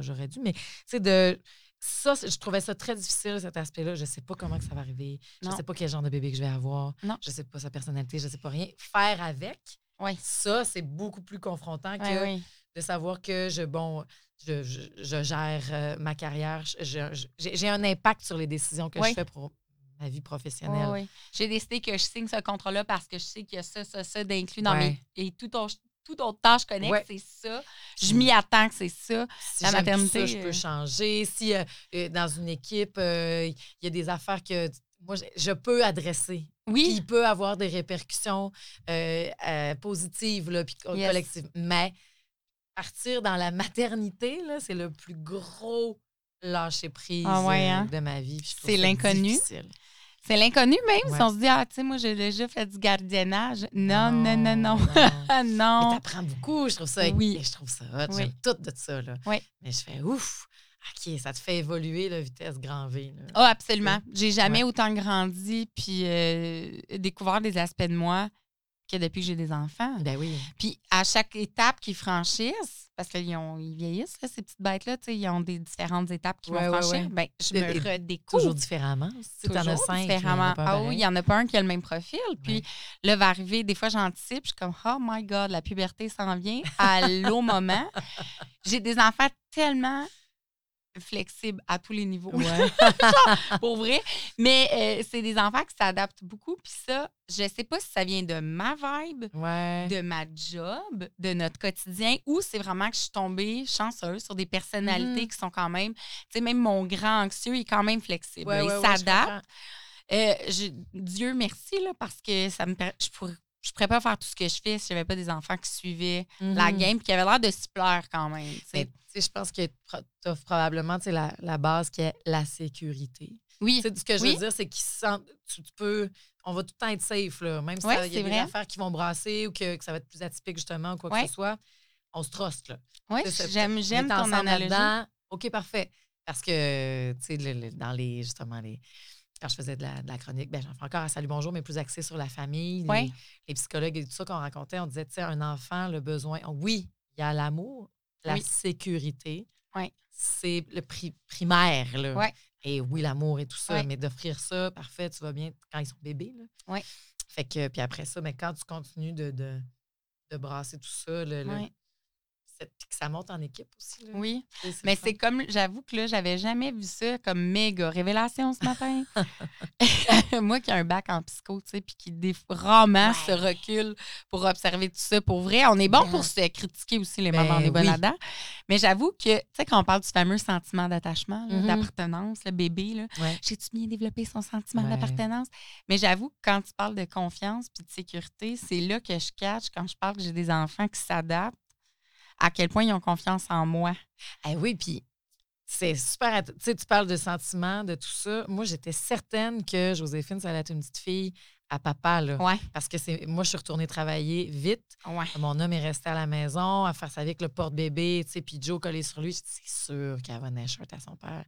j'aurais dû, mais tu sais, de... Ça, je trouvais ça très difficile, cet aspect-là. Je sais pas comment que ça va arriver. Je Non. sais pas quel genre de bébé que je vais avoir. Non. Je sais pas sa personnalité, je sais pas rien. Faire avec, Oui. ça, c'est beaucoup plus confrontant que Oui, oui. de savoir que je, bon, je, je, je gère euh, ma carrière, je- je- je- j'ai un impact sur les décisions que je fais pour ma vie professionnelle. J'ai décidé que je signe ce contrat-là parce que je sais qu'il y a ça, ça, ça d'inclus dans mes. Et tout toute autre tâche connexe, Ouais. c'est ça. Je m'y attends que c'est ça. Si La maternité, ça, je euh, peux changer. Si euh, euh, dans une équipe, euh, il y a des affaires que moi, je, je peux adresser. Oui. il peut avoir des répercussions euh, euh, positives, là, puis Yes. collectives. Mais partir dans la maternité, là, c'est le plus gros lâcher prise Ah ouais, euh, hein? de ma vie. C'est l'inconnu. C'est l'inconnu, même si on se dit, ah, tu sais, moi, j'ai déjà fait du gardiennage. Non, non, non, non. Mais non. t'apprends beaucoup, je trouve ça. Oui. Je trouve ça hot, Oui. j'aime tout de ça. Là. Oui. Mais je fais ouf, OK, ça te fait évoluer la vitesse grand V. Ah, absolument. J'ai jamais Ouais. autant grandi puis euh, découvert des aspects de moi que depuis que j'ai des enfants. Ben oui. Puis à chaque étape qu'ils franchissent, parce qu'ils ont- ils vieillissent, là, ces petites bêtes-là, ils ont des différentes étapes qu'ils Ouais, vont ouais, franchir. ouais. Ben, je me redécouvre. Toujours différemment. Si Toujours en différemment. Ah oui, il y en a pas un qui a le même profil. Puis là, va arriver, des fois, j'anticipe, je suis comme, oh my God, la puberté s'en vient à l'au moment. J'ai des enfants tellement flexibles à tous les niveaux. Ouais. pour vrai. Mais euh, c'est des enfants qui s'adaptent beaucoup. Puis ça, je sais pas si ça vient de ma vibe, ouais. de ma job, de notre quotidien, ou c'est vraiment que je suis tombée chanceuse sur des personnalités Mhm. qui sont quand même, tu sais, même mon grand anxieux, est quand même flexible. Ouais, il s'adapte. Euh, je- Dieu merci, là, parce que ça me je pourrais. Je pourrais pas faire tout ce que je fais si j'avais pas des enfants qui suivaient la Mhm. game qui avaient l'air de s'y plaire quand même. sais, je pense que tu offres probablement tu sais, la, la base qui est la sécurité. Oui, ce que je Oui. veux dire, c'est qu'ils se sentent. Tu, tu peux. On va tout le temps être safe, là. Même si Ouais, il y a des vrai. affaires qui vont brasser ou que, que ça va être plus atypique, justement, ou quoi Ouais. que ce soit, on se truste, là. c'est- j'aime j'aime ton analogie. OK, parfait. Parce que, tu sais, le- le- dans les, justement, les. Quand je faisais de la, de la chronique, ben, j'en fais encore à Salut Bonjour, mais plus axé sur la famille, les- les, psychologues et tout ça qu'on racontait. On disait, tu sais, un enfant, le besoin. Oui, il y a l'amour, la Oui. sécurité. Ouais. C'est le pri- primaire, là. Et oui, l'amour et tout ça, mais d'offrir ça, parfait, tu vas bien quand ils sont bébés, là. Fait que, puis après ça, mais quand tu continues de, de, de brasser tout ça, le, le- que ça monte en équipe aussi, là. Oui. Mais c'est comme, j'avoue que là, j'avais jamais vu ça comme méga révélation ce matin. Moi qui ai un bac en psycho, tu sais, puis qui des- rarement Ouais. se recule pour observer tout ça. Pour vrai, on est bon pour se critiquer aussi, les ben mamans, on est bon oui. là-dedans. Mais j'avoue que, tu sais, quand on parle du fameux sentiment d'attachement, Mhm. d'appartenance, le bébé, là, Ouais. j'ai-tu bien développé son sentiment d'appartenance? Mais j'avoue que quand tu parles de confiance puis de sécurité, c'est là que je catch quand je parle que j'ai des enfants qui s'adaptent, à quel point ils ont confiance en moi. Eh oui, puis c'est super. Tu sais, tu parles de sentiments, de tout ça. Moi, j'étais certaine que Joséphine, ça allait être une petite fille à papa, là. Ouais, Parce que c'est moi, je suis retournée travailler vite. ouais. Mon homme est resté à la maison à faire sa vie avec le porte-bébé, tu sais, puis Joe collé sur lui. C'est sûr qu'elle va naître à son père.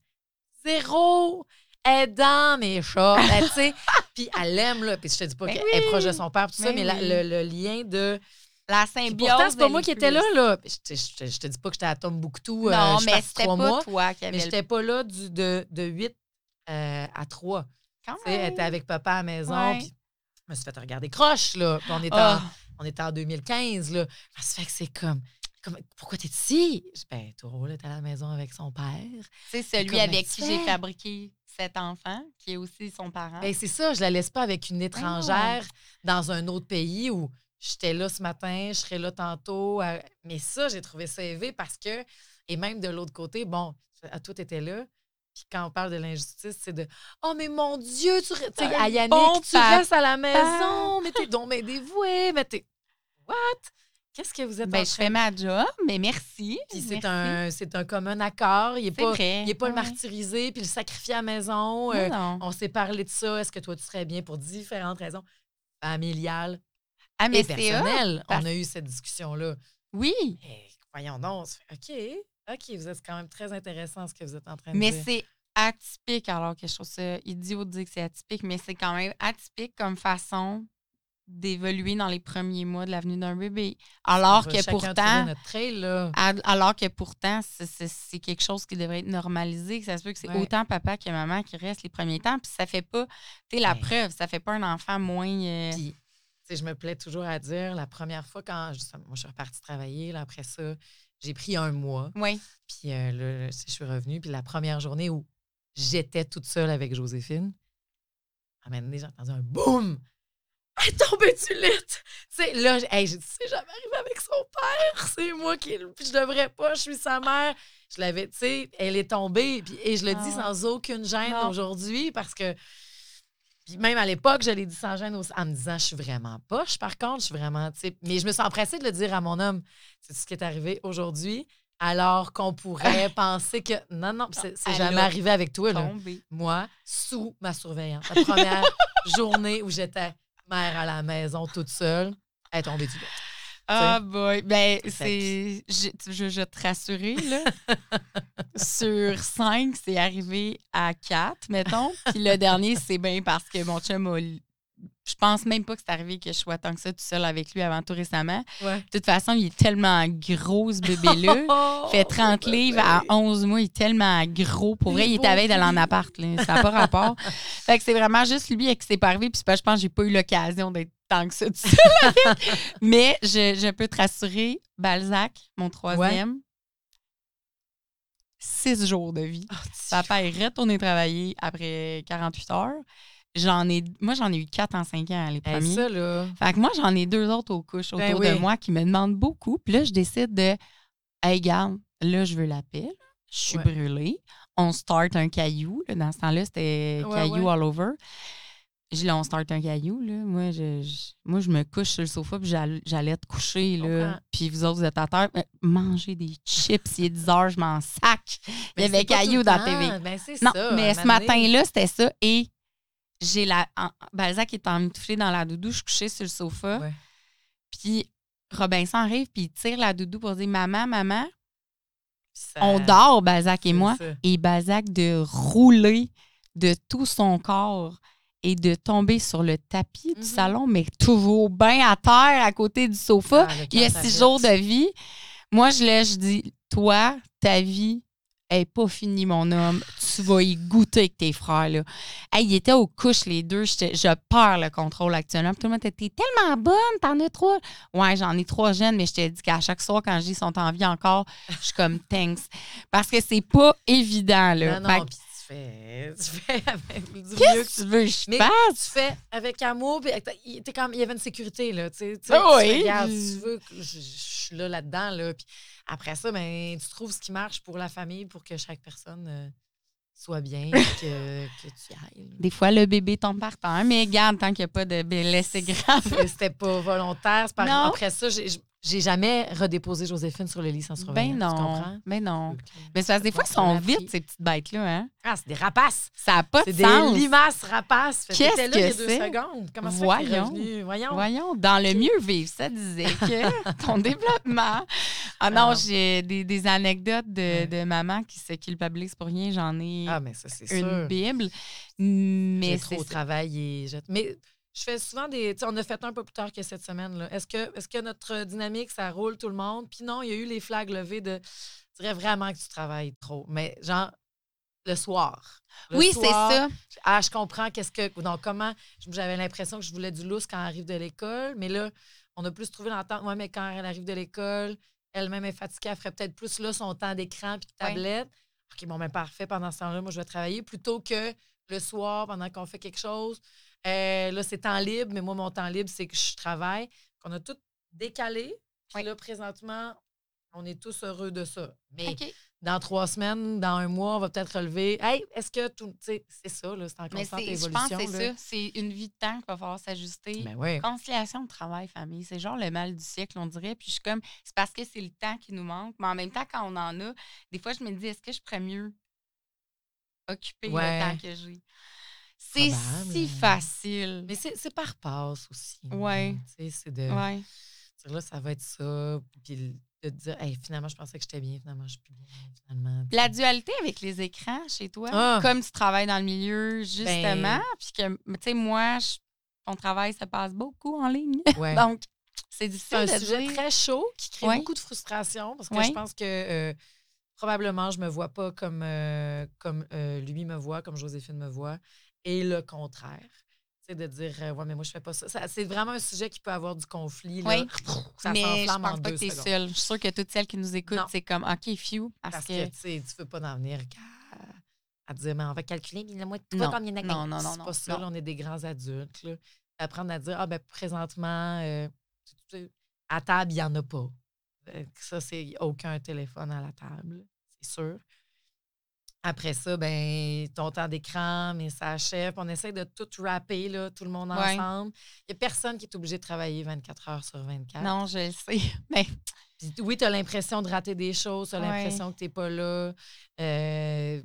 Zéro! Elle est dans mes chats. Tu sais, puis elle l'aime, là. Puis je te dis pas Ben qu'elle est proche de son père, tout ça, Ben mais la- oui. le, le lien de La symbiose. pourtant, c'est pas moi est qui étais là, là. Je, te- je te- je te dis pas que j'étais à Tombouctou. euh, Non, mais c'était pas mois, toi qui Mais le j'étais pas là du, de, de 8 euh, à 3. quand Tu sais, elle même. était avec papa à la maison. Puis je me suis fait regarder croche, là. On était, Ah. en, on était en 2015, là. Ça fait que c'est comme, pourquoi t'es ici? Ben, Taureau, t'es à la maison avec son père. C'est celui avec tu qui j'ai fabriqué cet enfant, qui est aussi son parent. Ben, c'est ça, je la laisse pas avec une étrangère dans un autre pays où j'étais là ce matin, je serai là tantôt. euh, Mais ça, j'ai trouvé ça élevé parce que, et même de l'autre côté, bon, à toi, t'étais là. Puis quand on parle de l'injustice, c'est de Oh, mais mon Dieu, tu, re- tu sais, Un à Yannick, bon tu restes à la maison, mais t'es donc bien dévoué, mais t'es. What? Qu'est-ce que vous êtes Ben, en je train fais ma job, mais merci. Puis c'est un, c'est un commun accord. Il n'est pas, vrai, il est pas le ouais. martyriser puis le sacrifier à la maison. Non, Euh, non. on s'est parlé de ça. Est-ce que toi, tu serais bien pour différentes raisons familiales Ah, mais et c'est hot. personnelles? parce- On a eu cette discussion-là. Oui, Eh, voyons donc. OK, OK, vous êtes quand même très intéressant ce que vous êtes en train de mais dire. c'est atypique, alors que je trouve ça idiot de dire que c'est atypique, mais c'est quand même atypique comme façon d'évoluer dans les premiers mois de l'avenue d'un bébé. Alors que pourtant, trouver notre trail, là. À- Alors que pourtant, c'est- quelque chose qui devrait être normalisé, que ça se peut que c'est Ouais. autant papa que maman qui restent les premiers temps, puis ça fait pas, tu la Ouais. preuve, ça fait pas un enfant moins... euh, Puis, je me plais toujours à dire, la première fois quand justement, moi, je suis repartie travailler, là, après ça, j'ai pris un mois. Oui, Puis euh, là, je suis revenue. Puis la première journée où j'étais toute seule avec Joséphine, à un moment donné, j'ai entendu un boum! Elle est tombée du lit! Tu sais, là, hey, j'ai dit, c'est jamais arrivé avec son père. C'est moi qui. Puis je devrais pas, je suis sa mère. Je l'avais, tu sais, elle est tombée. Puis, et je le Ah dis ouais. sans aucune gêne aujourd'hui parce que. Puis même à l'époque, je l'ai dit sans gêne aussi, en me disant, je suis vraiment poche, par contre, je suis vraiment, tu. Mais je me suis empressée de le dire à mon homme. C'est ce qui est arrivé aujourd'hui, alors qu'on pourrait penser que. Non, non, c'est jamais arrivé avec toi, là. tombé. Moi, sous ma surveillance. La première journée où j'étais mère à la maison toute seule, elle est tombée du lit. Ah boy, ben c'est... Je, je, te rassurer, là. Sur cinq, c'est arrivé à quatre, mettons. Puis le dernier, c'est bien parce que mon chum a... Je pense même pas que c'est arrivé que je sois tant que ça tout seul avec lui avant tout récemment. Ouais. De toute façon, il est tellement gros, ce bébé-là. Il fait 30 livres à 11 mois, il est tellement gros. Pour vrai, Il est à veille d'aller en appart. là. Ça n'a pas rapport. fait que c'est vraiment juste lui qui s'est pas arrivé. Puis c'est pas- je pense que j'ai pas eu l'occasion d'être tant que ça tout seul avec. Mais je, je peux te rassurer, Balzac, mon troisième, six jours de vie. Papa est retourné travailler après 48 heures. J'en ai, moi, j'en ai eu quatre en cinq ans, les premiers. ça, là. Fait que moi, j'en ai deux autres aux couches autour Ben de oui. moi qui me demandent beaucoup. Puis là, je décide de, hey, garde, là, je veux la paix. Je suis Ouais. brûlée. On start un caillou. là. Dans ce temps-là, c'était Ouais, caillou ouais. all over. Je dis, là, on start un caillou. Là. Moi, je, je- moi, je me couche sur le sofa puis j'all- j'allais te coucher. Là. Puis vous autres, vous êtes à terre. Euh, Mangez des chips. Il est 10 heures, je m'en sac. Il y avait caillou dans la. TV. Ben, Non, ça, mais ce matin-là, c'était ça. Et j'ai la. en- Balzac est emmitouflé dans la doudou. Je suis couchée sur le sofa. Ouais. Puis Robinson arrive, puis il tire la doudou pour dire Maman, maman. Ça- On dort, Balzac et moi. ça. Et Balzac de rouler de tout son corps et de tomber sur le tapis Mhm. du salon, mais toujours bien à terre à côté du sofa. Ah, Il y a six jours de vie. Moi, je laisse, je dis Toi, ta vie est pas finie, mon homme. Tu vas y goûter avec tes frères. Là. Hey, ils étaient aux couches, les deux. J'étais- Je perds le contrôle actuellement. Puis tout le monde était T'es tellement bonne, t'en as trois. Ouais, j'en ai trois jeunes, mais je te dis qu'à chaque soir, quand je dis qu'ils sont en vie encore, je suis comme thanks. Parce que c'est pas évident. Là. Non, fais, tu fais avec du mieux que tu veux que je Mais fasse? tu fais avec amour, puis t'es comme- il y avait une sécurité, là, tu sais. tu Ah tu oui. fais, Regarde, si tu veux, que je, je suis là, là-dedans, là. Puis après ça, ben, tu trouves ce qui marche pour la famille, pour que chaque personne euh, soit bien, que, que tu ailles. Des fois, le bébé tombe par terre, mais garde, tant qu'il n'y a pas de blessé grave. C'était pas volontaire. c'est pas- Non. Après ça, j'ai jamais redéposé Joséphine sur le lit sans surveillance. Ben Tu non. comprends? Ben non. Mais c'est parce que des fois, ils On sont appris. ces petites bêtes-là. Hein? Ah, c'est des rapaces. Ça n'a pas C'est de des sens. limaces rapaces. Que Qu'est-ce t'étais là il y a que deux c'est? secondes. Comment ça fait Voyons. Voyons. Dans le mieux vivre, ça disait que ton développement. Ah non, Ah. j'ai des, des anecdotes de, maman qui se culpabilise pour rien. J'en ai Ah, mais ça, c'est une sûr. Bible. Mais trop c'est ça. travaillé. Mais je fais souvent des. On a fait un peu plus tard que cette semaine. Est-ce que, est que notre dynamique, ça roule tout le monde? Puis non, il y a eu les flags levées de. Je dirais vraiment que tu travailles trop. Mais genre, le soir. Le oui, c'est ça. Ah, je comprends qu'est-ce que. Donc, comment. J'avais l'impression que je voulais du lousse quand elle arrive de l'école, mais là, on a plus trouvé l'entente. Ouais, mais quand elle arrive de l'école, elle-même est fatiguée, elle ferait peut-être plus là son temps d'écran puis de tablette. OK, bon, ben parfait. Pendant ce temps-là, moi, je vais travailler plutôt que le soir, pendant qu'on fait quelque chose. Euh, là, c'est temps libre, mais moi, mon temps libre, c'est que je travaille. On a tout décalé. Puis Oui. là, présentement, on est tous heureux de ça. Mais dans trois semaines, dans un mois, on va peut-être relever. Hey, est-ce que tout. Tu sais, c'est ça, là, c'est en constante c'est- je évolution. pense que c'est ça. C'est une vie de temps qu'il va falloir s'ajuster. Ben oui. Conciliation de travail, famille, c'est genre le mal du siècle, on dirait. Puis je suis comme, c'est parce que c'est le temps qui nous manque. Mais en même temps, quand on en a, des fois, je me dis, est-ce que je pourrais mieux occuper Ouais. le temps que j'ai? C'est si facile. Mais c'est c'est par passe aussi. Tu sais, c'est de. Ouais. dire, Là, ça va être ça. Puis de te dire, hey, finalement, je pensais que j'étais bien, finalement, je suis plus bien. Finalement. Puis La dualité avec les écrans chez toi, Ah! comme tu travailles dans le milieu, justement, Ben puis que, tu sais, moi, je- ton travail se passe beaucoup en ligne. Ouais. Donc, c'est C'est difficile un de sujet dire. très chaud qui crée Ouais. beaucoup de frustration parce que Ouais. je pense que euh, probablement je me vois pas comme, euh, comme euh, lui me voit, comme Joséphine me voit, et le contraire. C'est de dire, euh, ouais, mais moi, je fais pas ça. Ça, c'est vraiment un sujet qui peut avoir du conflit. Là. Oui. Ça mais je s'enflamme en pas que t'es seule. Je suis sûre que toutes celles qui nous écoutent, c'est comme OK, few. Parce, Parce que. que, tu tu veux pas en venir qu'à à dire, mais on va calculer, mais moi, tu Non. vois combien il y en a Non, non, non, C'est pas ça, on est des grands adultes. Là. Apprendre à dire, ah, ben, présentement, euh, à table, il n'y en a pas. Que Ça, c'est aucun téléphone à la table, c'est sûr. Après ça, ben, ton temps d'écran, mais ça achève. On essaie de tout rapper, là, tout le monde Ouais. ensemble. Il n'y a personne qui est obligé de travailler 24 heures sur 24. Non, je le sais. Mais oui, tu as l'impression de rater des choses, tu as Ouais. l'impression que tu n'es pas là. Euh,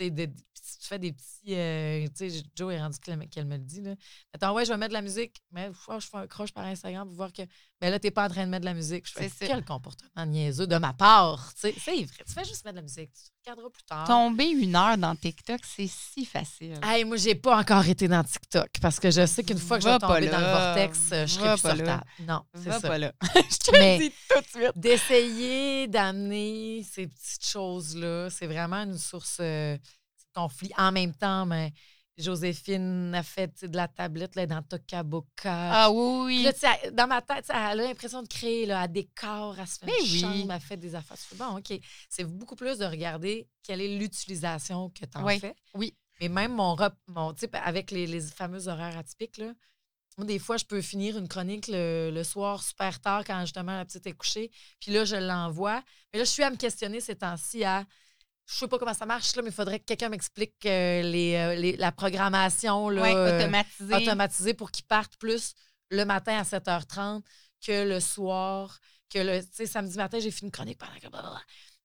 de- tu fais des petits. euh, tu sais, Joe est rendu qu'elle me- le dit. Là. Attends, ouais, je vais mettre de la musique, mais oh, je fais un croche par Instagram pour voir que. Mais là, tu n'es pas en train de mettre de la musique. Je fais quel comportement niaiseux de ma part. Tu sais, c'est vrai. Tu fais juste mettre de la musique. Tu regarderas plus tard. tomber une heure dans TikTok, c'est si facile. Hey, moi, j'ai pas encore été dans TikTok parce que je sais qu'une fois que je vais tomber dans le là. vortex, euh, je serai plus là. sortable. Non, c'est ça. pas là. je te le dis tout de suite. d'essayer d'amener ces petites choses-là. C'est vraiment une source euh, de conflit. En même temps, mais Joséphine a fait de la tablette là, dans Tokaboka. Ah oui, oui. là, elle- dans ma tête, elle a l'impression de créer, là, elle décore, elle se fait Mais une oui. chambre, elle fait des affaires. Bon, OK. C'est beaucoup plus de regarder quelle est l'utilisation que tu en Oui, fais. oui. Mais même mon, rep- mon sais, avec les, les fameux horaires atypiques, là, moi, des fois, je peux finir une chronique le, le soir super tard quand justement la petite est couchée. Puis là, je l'envoie. Mais là, je suis à me questionner ces temps-ci à. Je sais pas comment ça marche, là, mais il faudrait que quelqu'un m'explique euh, les, euh, les- la programmation là, euh, automatisé. automatisée pour qu'ils partent plus le matin à 7h30 que le soir, que le. Tu sais, samedi matin, j'ai fait une chronique pendant que.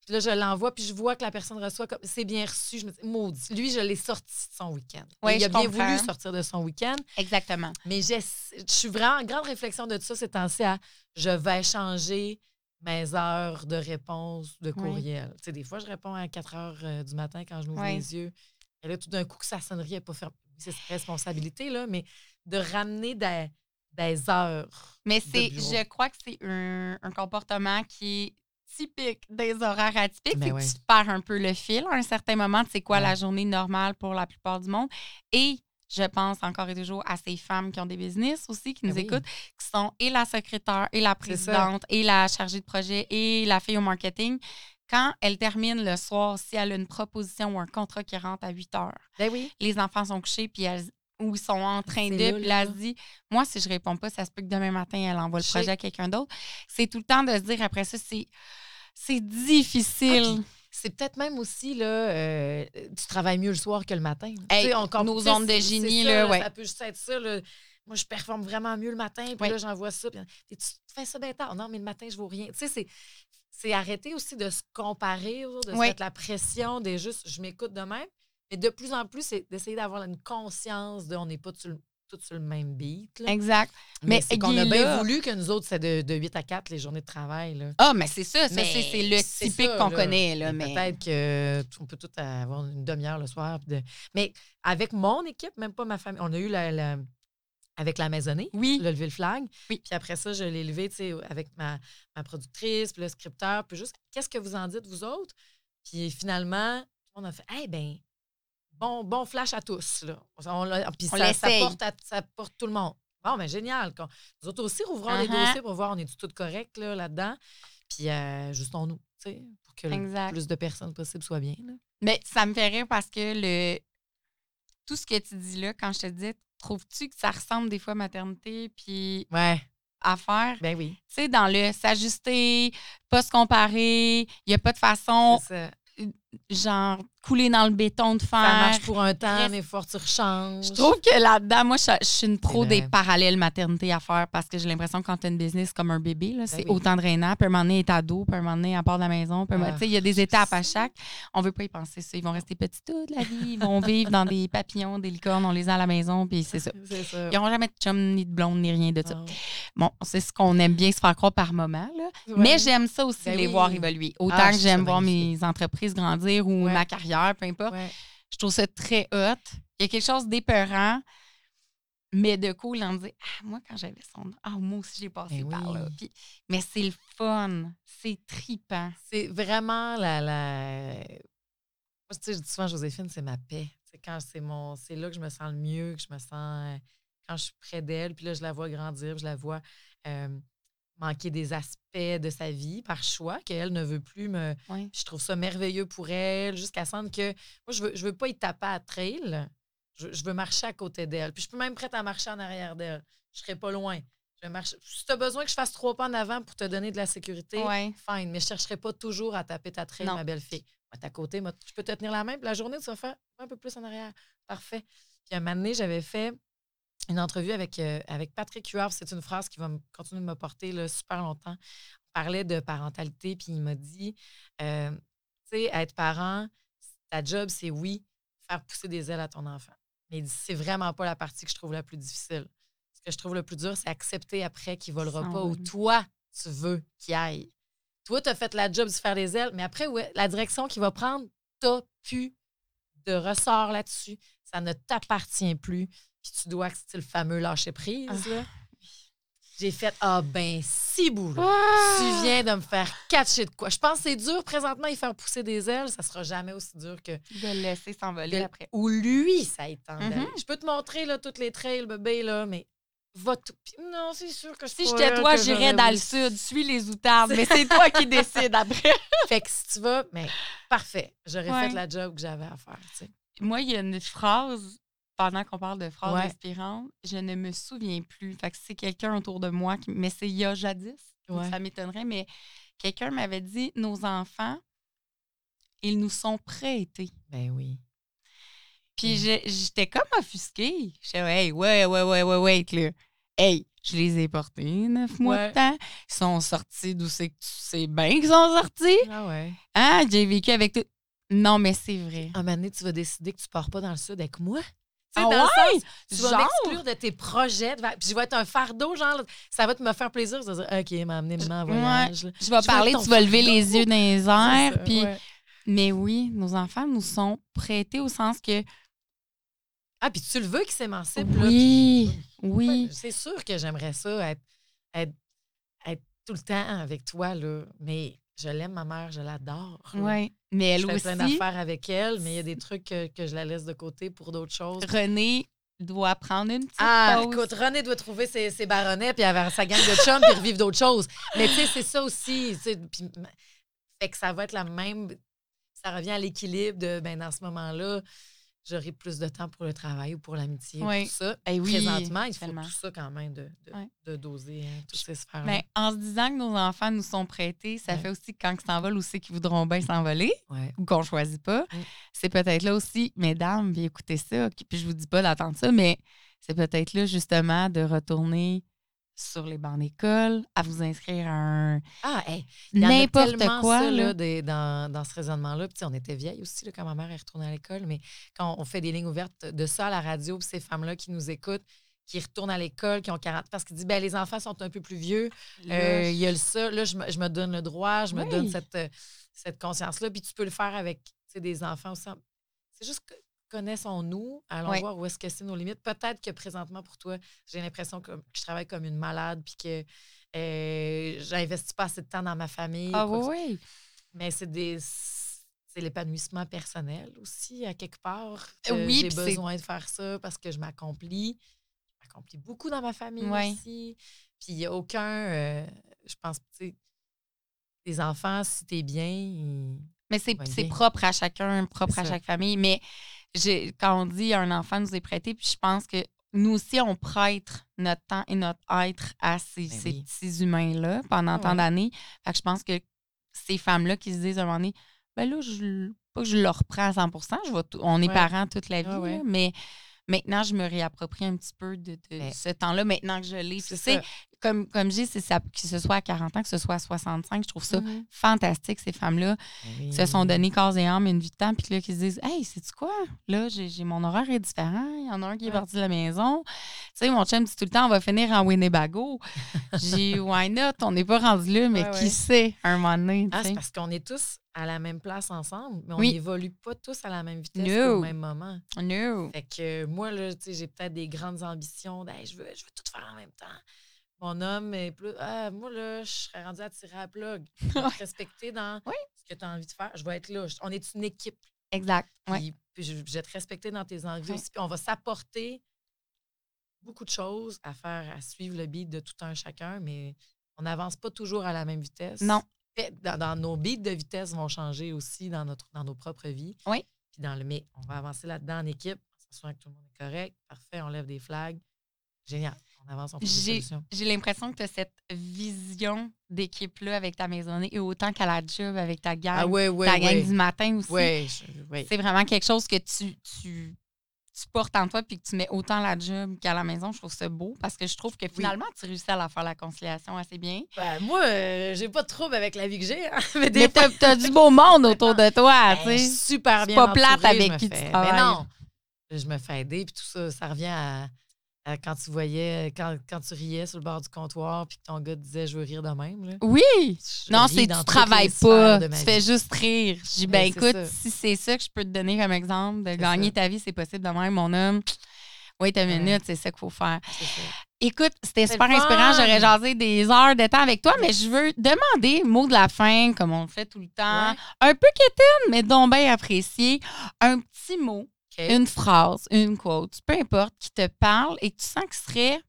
Puis là, je l'envoie, puis je vois que la personne reçoit comme. C'est bien reçu. Je me dis, maudit. Lui, je l'ai sorti de son week-end. Il a bien comprends. voulu sortir de son week-end. Exactement. Mais j'ai- je suis vraiment en grande réflexion de tout ça ces temps-ci à je vais changer mes heures de réponse de Oui. courriel. Tu sais, des fois, je réponds à 4 heures euh, du matin quand je m'ouvre Oui. les yeux. Et là, tout d'un coup, que sa sonnerie n'est pas fermée. C'est sa responsabilité, là, mais de ramener des, des heures. Mais c'est, je crois que c'est un, un comportement qui est typique des horaires atypiques. C'est ouais. que tu perds un peu le fil à un certain moment. C'est quoi Ouais. la journée normale pour la plupart du monde. Et je pense encore et toujours à ces femmes qui ont des business aussi, qui Ben nous oui. écoutent, qui sont et la secrétaire, et la présidente, et la chargée de projet, et la fille au marketing. Quand elle termine le soir, si elle a une proposition ou un contrat qui rentre à 8 heures, Ben oui. les enfants sont couchés, puis elles ou ils sont en train de, puis là. elle se dit, moi, si je réponds pas, ça se peut que demain matin, elle envoie le Je projet à quelqu'un d'autre. C'est tout le temps de se dire après ça, c'est, difficile. C'est peut-être même aussi, là, euh, tu travailles mieux le soir que le matin. Hey, Tu sais, on comp- nos ondes de génie, c'est ça, là, ouais. Ça peut juste être ça, là. Moi, je performe vraiment mieux le matin, puis Ouais. là, j'envoie ça. Puis, tu fais ça bien tard. Non, mais le matin, je vaux rien. Tu sais, c'est, c'est arrêter aussi de se comparer, là, de se mettre la pression, des juste, je m'écoute de même. Mais de plus en plus, c'est d'essayer d'avoir une conscience de on n'est pas tous le- tous sur le même beat. là. Exact. Mais, Mais c'est qu'on a bien là- voulu que nous autres, c'est de, de 8 à 4 les journées de travail. Là. Ah, mais c'est ça, ça c'est, le typique qu'on connaît, là. Mais... Peut-être que t- on peut tout avoir une demi-heure le soir. de- Mais avec mon équipe, même pas ma famille, on a eu la, la- avec la maisonnée. Oui. Le lever le flag. Oui. Puis après ça, je l'ai levé, tu sais, avec ma, ma productrice, puis le scripteur, puis juste, qu'est-ce que vous en dites, vous autres? Puis finalement, monde a fait, eh ben, bon, bon flash à tous, là. On, puis On ça, porte à- ça porte tout le monde. Bon, mais génial. Qu'on- Nous autres aussi, rouvrons les Uh-huh. dossiers pour voir, on est tout correct, là, là-dedans? Puis euh, justons-nous, tu sais, pour que le plus de personnes possible soient bien, là. Mais ça me fait rire parce que le tout ce que tu dis là, quand je te disais, trouves-tu que ça ressemble des fois à maternité puis Ouais. à faire? Ben oui. Tu sais, dans le s'ajuster, pas se comparer, il n'y a pas de façon. Genre, couler dans le béton de Ça faire. marche pour un temps, mais fort tu rechanges. Je trouve que là-dedans, moi, je, je suis une pro C'est des parallèles maternité à faire parce que j'ai l'impression que quand tu as une business comme un bébé, là, c'est Ben oui. autant drainant. Puis un moment donné, est ado, puis à un moment donné, à part de la maison. Puis Ah, tu sais, il y a des étapes à chaque. On veut pas y penser ça. Ils vont rester petits toute la vie. Ils vont vivre dans des papillons, des licornes. On les a à la maison, puis c'est ça. C'est ça. Ils n'auront jamais de chum, ni de blonde, ni rien de ça. Bon, c'est ce qu'on aime bien se faire croire par moment. Là. Ouais. Mais j'aime ça aussi, Ben les oui. voir évoluer. Autant Ah, que j'aime ça voir mes entreprises grandir ou Ouais. ma carrière, peu importe. Ouais. Je trouve ça très hot. Il y a quelque chose d'épeurant, mais de cool en dire Ah, moi, quand j'avais son. Ah, moi aussi, j'ai passé Ben par là. Puis- mais c'est le fun. C'est tripant. C'est vraiment la. la... Moi, tu sais, je dis souvent, Joséphine, c'est ma paix. C'est quand c'est mon. C'est là que je me sens le mieux, que je me sens. euh, Quand je suis près d'elle, puis là, je la vois grandir, puis je la vois euh, manquer des aspects de sa vie par choix, qu'elle ne veut plus me. Oui. Je trouve ça merveilleux pour elle, jusqu'à sentir que. Moi, je veux, je veux pas y taper à trail. Je, je veux marcher à côté d'elle. Puis je peux même prête à marcher en arrière d'elle. Je serai pas loin. Je vais marcher. Si tu as besoin que je fasse trois pas en avant pour te donner de la sécurité, Ouais. fine. Mais je chercherai pas toujours à taper ta trail, Non. ma belle fille. Moi, à côté, moi, je peux te tenir la main. Puis la journée, tu vas faire un peu plus en arrière. Parfait. Puis un moment donné, j'avais fait une entrevue avec, euh, avec Patrick Huard. C'est une phrase qui va continuer de me porter là, super longtemps. On parlait de parentalité, puis il m'a dit, euh, tu sais, être parent, ta job, c'est oui, faire pousser des ailes à ton enfant. Mais il dit, c'est vraiment pas la partie que je trouve la plus difficile. Ce que je trouve le plus dur, c'est accepter après qu'il volera pas où toi, tu veux qu'il aille. Toi, tu as fait la job de faire des ailes, mais après, ouais, la direction qu'il va prendre, t'as plus de ressort là-dessus. Ça ne t'appartient plus. Puis tu dois, c'est le fameux lâcher prise. Ah, là. J'ai fait Ah ben si bout. là. Ah! Tu viens de me faire catcher de quoi. Je pense que c'est dur présentement y faire pousser des ailes. Ça sera jamais aussi dur que. De le laisser s'envoler que- après. Ou lui, ça d'aller. Mhm. Je peux te montrer là, toutes les trails, bébé, là, mais va tout. Non, c'est sûr que Si c'est pas j'étais toi, que j'irais dans le sud. Suis les outardes. Mais c'est toi qui décides après. Fait que si tu vas, mais parfait. J'aurais Ouais. fait la job que j'avais à faire. tu sais. Moi, il y a une phrase, pendant qu'on parle de phrases Ouais. inspirantes, je ne me souviens plus. Fait que c'est quelqu'un autour de moi, qui, mais c'est il y a jadis. Ouais. Ça m'étonnerait, mais quelqu'un m'avait dit Nos enfants, ils nous sont prêtés. Ben oui. Puis j'ai- j'étais comme offusquée. J'étais, hey, ouais, ouais, ouais, ouais, ouais, là. Hey, je les ai portés neuf mois Ouais. de temps. Ils sont sortis d'où c'est que tu sais bien qu'ils sont sortis. Ah ouais. Hein, j'ai vécu avec tout. Non, mais c'est vrai. Un moment donné, tu vas décider que tu pars pas dans le sud avec moi? Tu sais, Ah dans le sens, tu vas m'exclure de tes projets. de Puis je vais être un fardeau, genre, ça va te me faire plaisir. Vais dire, OK, m'a amené maman en voyage. là. Je vais parler, tu vas lever les yeux dans les airs. Puis, ouais. Mais oui, nos enfants nous sont prêtés au sens que Ah, puis tu le veux qu'ils s'émancipent. là, oui, puis- oui. Ouais, C'est sûr que j'aimerais ça, être, être, être tout le temps avec toi, là. Mais je l'aime, ma mère, je l'adore. Ouais. Mais Je elle fais plein d'affaires avec elle, mais il y a des trucs que, que je la laisse de côté pour d'autres choses. René doit prendre une petite Ah, pause. écoute, René doit trouver ses, ses baronnets puis avoir sa gang de chums puis revivre d'autres choses. Mais tu sais, c'est ça aussi. puis fait que ça va être la même. Ça revient à l'équilibre de, ben, dans ce moment-là, j'aurai plus de temps pour le travail ou pour l'amitié. Oui. Tout ça. Eh oui, Présentement, il faut tout ça quand même de, de, doser, hein, toutes ces sphères Ben, en se disant que nos enfants nous sont prêtés, ça fait aussi que quand ils s'envolent aussi qu'ils voudront bien s'envoler ou qu'on choisit pas, c'est peut-être là aussi, mesdames, puis écoutez ça, puis je vous dis pas d'attendre ça, mais c'est peut-être là justement de retourner sur les bancs d'école, à vous inscrire à un Ah, hey, n'importe quoi. ça, là. des- dans, dans ce raisonnement-là. Puis, on était vieilles aussi là, quand ma mère est retournée à l'école, mais quand on fait des lignes ouvertes de ça à la radio, puis ces femmes-là qui nous écoutent, qui retournent à l'école, qui ont 40 parce qu'ils disent ben les enfants sont un peu plus vieux, euh, il y a le ça, là je me, je me donne le droit, je me donne cette, cette conscience-là, puis tu peux le faire avec tu sais, des enfants aussi. C'est juste que connaissons-nous, allons voir où est-ce que c'est nos limites. Peut-être que présentement, pour toi, j'ai l'impression que, je travaille comme une malade puis que euh, j'investis pas assez de temps dans ma famille. Ah oui, oui. mais c'est des c'est l'épanouissement personnel aussi à quelque part. Euh, oui, j'ai besoin de faire ça parce que je m'accomplis. Je m'accomplis beaucoup dans ma famille Ouais. aussi. Puis il n'y a aucun euh, je pense tu sais les enfants si t'es bien Mais c'est propre à chacun, propre à chaque famille. Mais quand on dit un enfant nous est prêté, puis je pense que nous aussi, on prête notre temps et notre être à ces, Ben ces petits humains-là pendant Ah tant d'années. Fait que je pense que ces femmes-là qui se disent à un moment donné, ben là, je, pas que je le reprends à 100 je vais on est Ouais. parents toute la vie, Ah ouais. là, mais maintenant, je me réapproprie un petit peu de, de Mais- ce temps-là, maintenant que je l'ai. Tu sais. Comme, comme je dis, c'est ça, que ce soit à 40 ans, que ce soit à 65, je trouve ça Mhm. fantastique, ces femmes-là qui se sont donné corps et âme une vie de temps, puis là, qui se disent Hey, sais-tu quoi? Là, j'ai j'ai- mon horaire est différent. Il y en a un qui est Ouais. parti de la maison. Tu sais, mon chum dit tout le temps On va finir en Winnebago. J'ai Why not? On n'est pas rendu là, mais Ouais, qui ouais. sait, un moment donné. Ah, c'est parce qu'on est tous à la même place ensemble, mais on Oui. n'évolue pas tous à la même vitesse No. au même moment. No. Fait que moi, là, j'ai peut-être des grandes ambitions. Hey, je, veux, je veux tout faire en même temps. Mon homme est plus. Ah, moi, là, je serais rendue à tirer à plug. Je vais te respecter dans Oui. ce que tu as envie de faire. Je vais être là. On est une équipe. Exact. Puis, Ouais. puis je, je vais te respecter dans tes envies Ouais. aussi. Puis on va s'apporter beaucoup de choses à faire, à suivre le beat de tout un chacun, mais on n'avance pas toujours à la même vitesse. Non. Dans, dans nos beats de vitesse vont changer aussi dans, notre, dans nos propres vies. Oui. Puis dans le mais on va avancer là-dedans en équipe, s'assurer que tout le monde est correct. Parfait, on lève des flags. Génial. J'ai l'impression que tu as cette vision d'équipe-là avec ta maisonnée et autant qu'à la job avec ta gang. Ah ouais, ouais, ta gang ouais. du matin aussi. C'est vraiment quelque chose que tu, tu, tu portes en toi puis que tu mets autant à la job qu'à la maison. Je trouve ça beau parce que je trouve que finalement, tu réussis à la faire la conciliation assez bien. Ben, moi, euh, j'ai pas de trouble avec la vie que j'ai. hein. Mais t'as as du beau monde autour de toi, tu Ben, super bien pas plate entourée, avec qui tu travailles. Mais non, je me fais aider, puis tout ça, ça revient à, à quand tu voyais, quand, quand tu riais sur le bord du comptoir, puis que ton gars te disait « je veux rire de même ». Là. Oui! Je Non, c'est tu travailles les pas, tu fais juste rire. Je dis, ben Ben, écoute, ça. si c'est ça que je peux te donner comme exemple, de gagner ça. ta vie, c'est possible de même, mon homme. Oui, ta Ouais. minute, c'est ça qu'il faut faire. Écoute, c'était super inspirant. J'aurais jasé des heures de temps avec toi, mais je veux demander, mot de la fin, comme on le fait tout le temps, Ouais. un peu quétaine, mais donc bien apprécié. Un petit mot, Une phrase, une quote, peu importe, qui te parle et que tu sens qu'il serait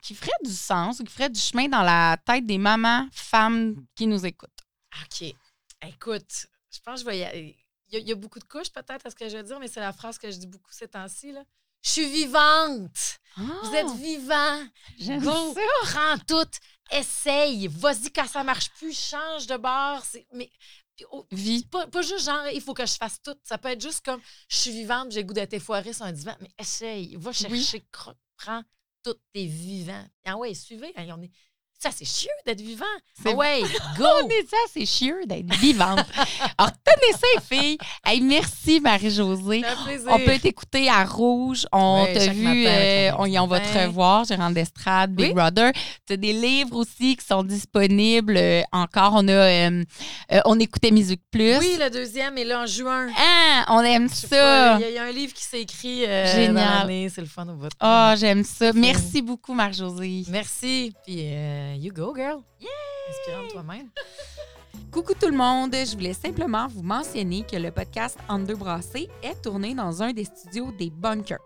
qui ferait du sens ou qui ferait du chemin dans la tête des mamans, femmes qui nous écoutent. OK. Écoute, je pense que je vais y aller. Il y, a, il y a beaucoup de couches peut-être à ce que je vais dire, mais c'est la phrase que je dis beaucoup ces temps-ci. là. Je suis vivante. Vous êtes vivant. Ah, J'aime Go, ça. prends tout, essaye, vas-y quand ça marche plus, change de bord. C'est- Mais Vie. pas, pas juste genre, il faut que je fasse tout. Ça peut être juste comme, je suis vivante, j'ai le goût d'être effoirée sur un divan, mais essaye, va chercher, cro- prends tout, t'es vivant. Ah ouais, suivez, hein, on est... Ça, c'est chieux d'être vivant. C'est Ah ouais, go! Ça, c'est chieux d'être vivante. Alors, tenez ça, les filles. Hey, merci, Marie-Josée. On peut t'écouter à Rouge. On t'a vu, euh, on, va te revoir, Gérant d'Estrade, Big Oui. Brother. Tu as des livres aussi qui sont disponibles. euh, encore, on a euh, euh, On écoutait Musique Plus. Oui, le deuxième est là en juin. Ah, on aime ça. Il y, a- il y a un livre qui s'est écrit Génial. c'est le fun au bout. Ah, j'aime ça. Merci beaucoup, Marie-Josée. Merci. Puis, euh, you go, girl. Inspirant de toi-même. Coucou tout le monde, je voulais simplement vous mentionner que le podcast Under Brassé est tourné dans un des studios des Bunkers.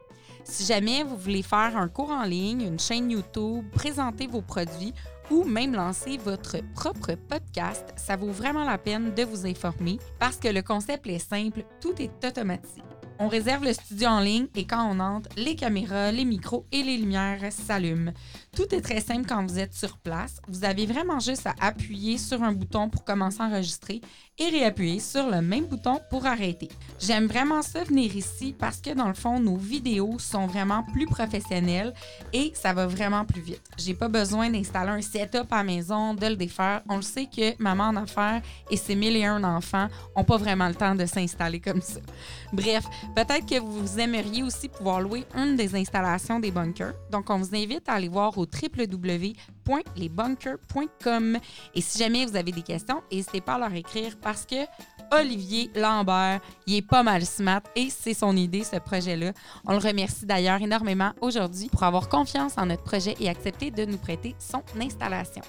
Si jamais vous voulez faire un cours en ligne, une chaîne YouTube, présenter vos produits ou même lancer votre propre podcast, ça vaut vraiment la peine de vous informer parce que le concept est simple, tout est automatisé. On réserve le studio en ligne et quand on entre, les caméras, les micros et les lumières s'allument. Tout est très simple quand vous êtes sur place. Vous avez vraiment juste à appuyer sur un bouton pour commencer à enregistrer et réappuyer sur le même bouton pour arrêter. J'aime vraiment ça venir ici parce que dans le fond, nos vidéos sont vraiment plus professionnelles et ça va vraiment plus vite. J'ai pas besoin d'installer un setup à la maison, de le défaire. On le sait que maman en affaires et ses mille et un enfants ont pas vraiment le temps de s'installer comme ça. Bref, peut-être que vous aimeriez aussi pouvoir louer une des installations des bunkers. Donc, on vous invite à aller voir au. Et si jamais vous avez des questions, n'hésitez pas à leur écrire parce que Olivier Lambert. Il est pas mal smart et c'est son idée, ce projet-là. On le remercie d'ailleurs énormément aujourd'hui pour avoir confiance en notre projet et accepter de nous prêter son installation.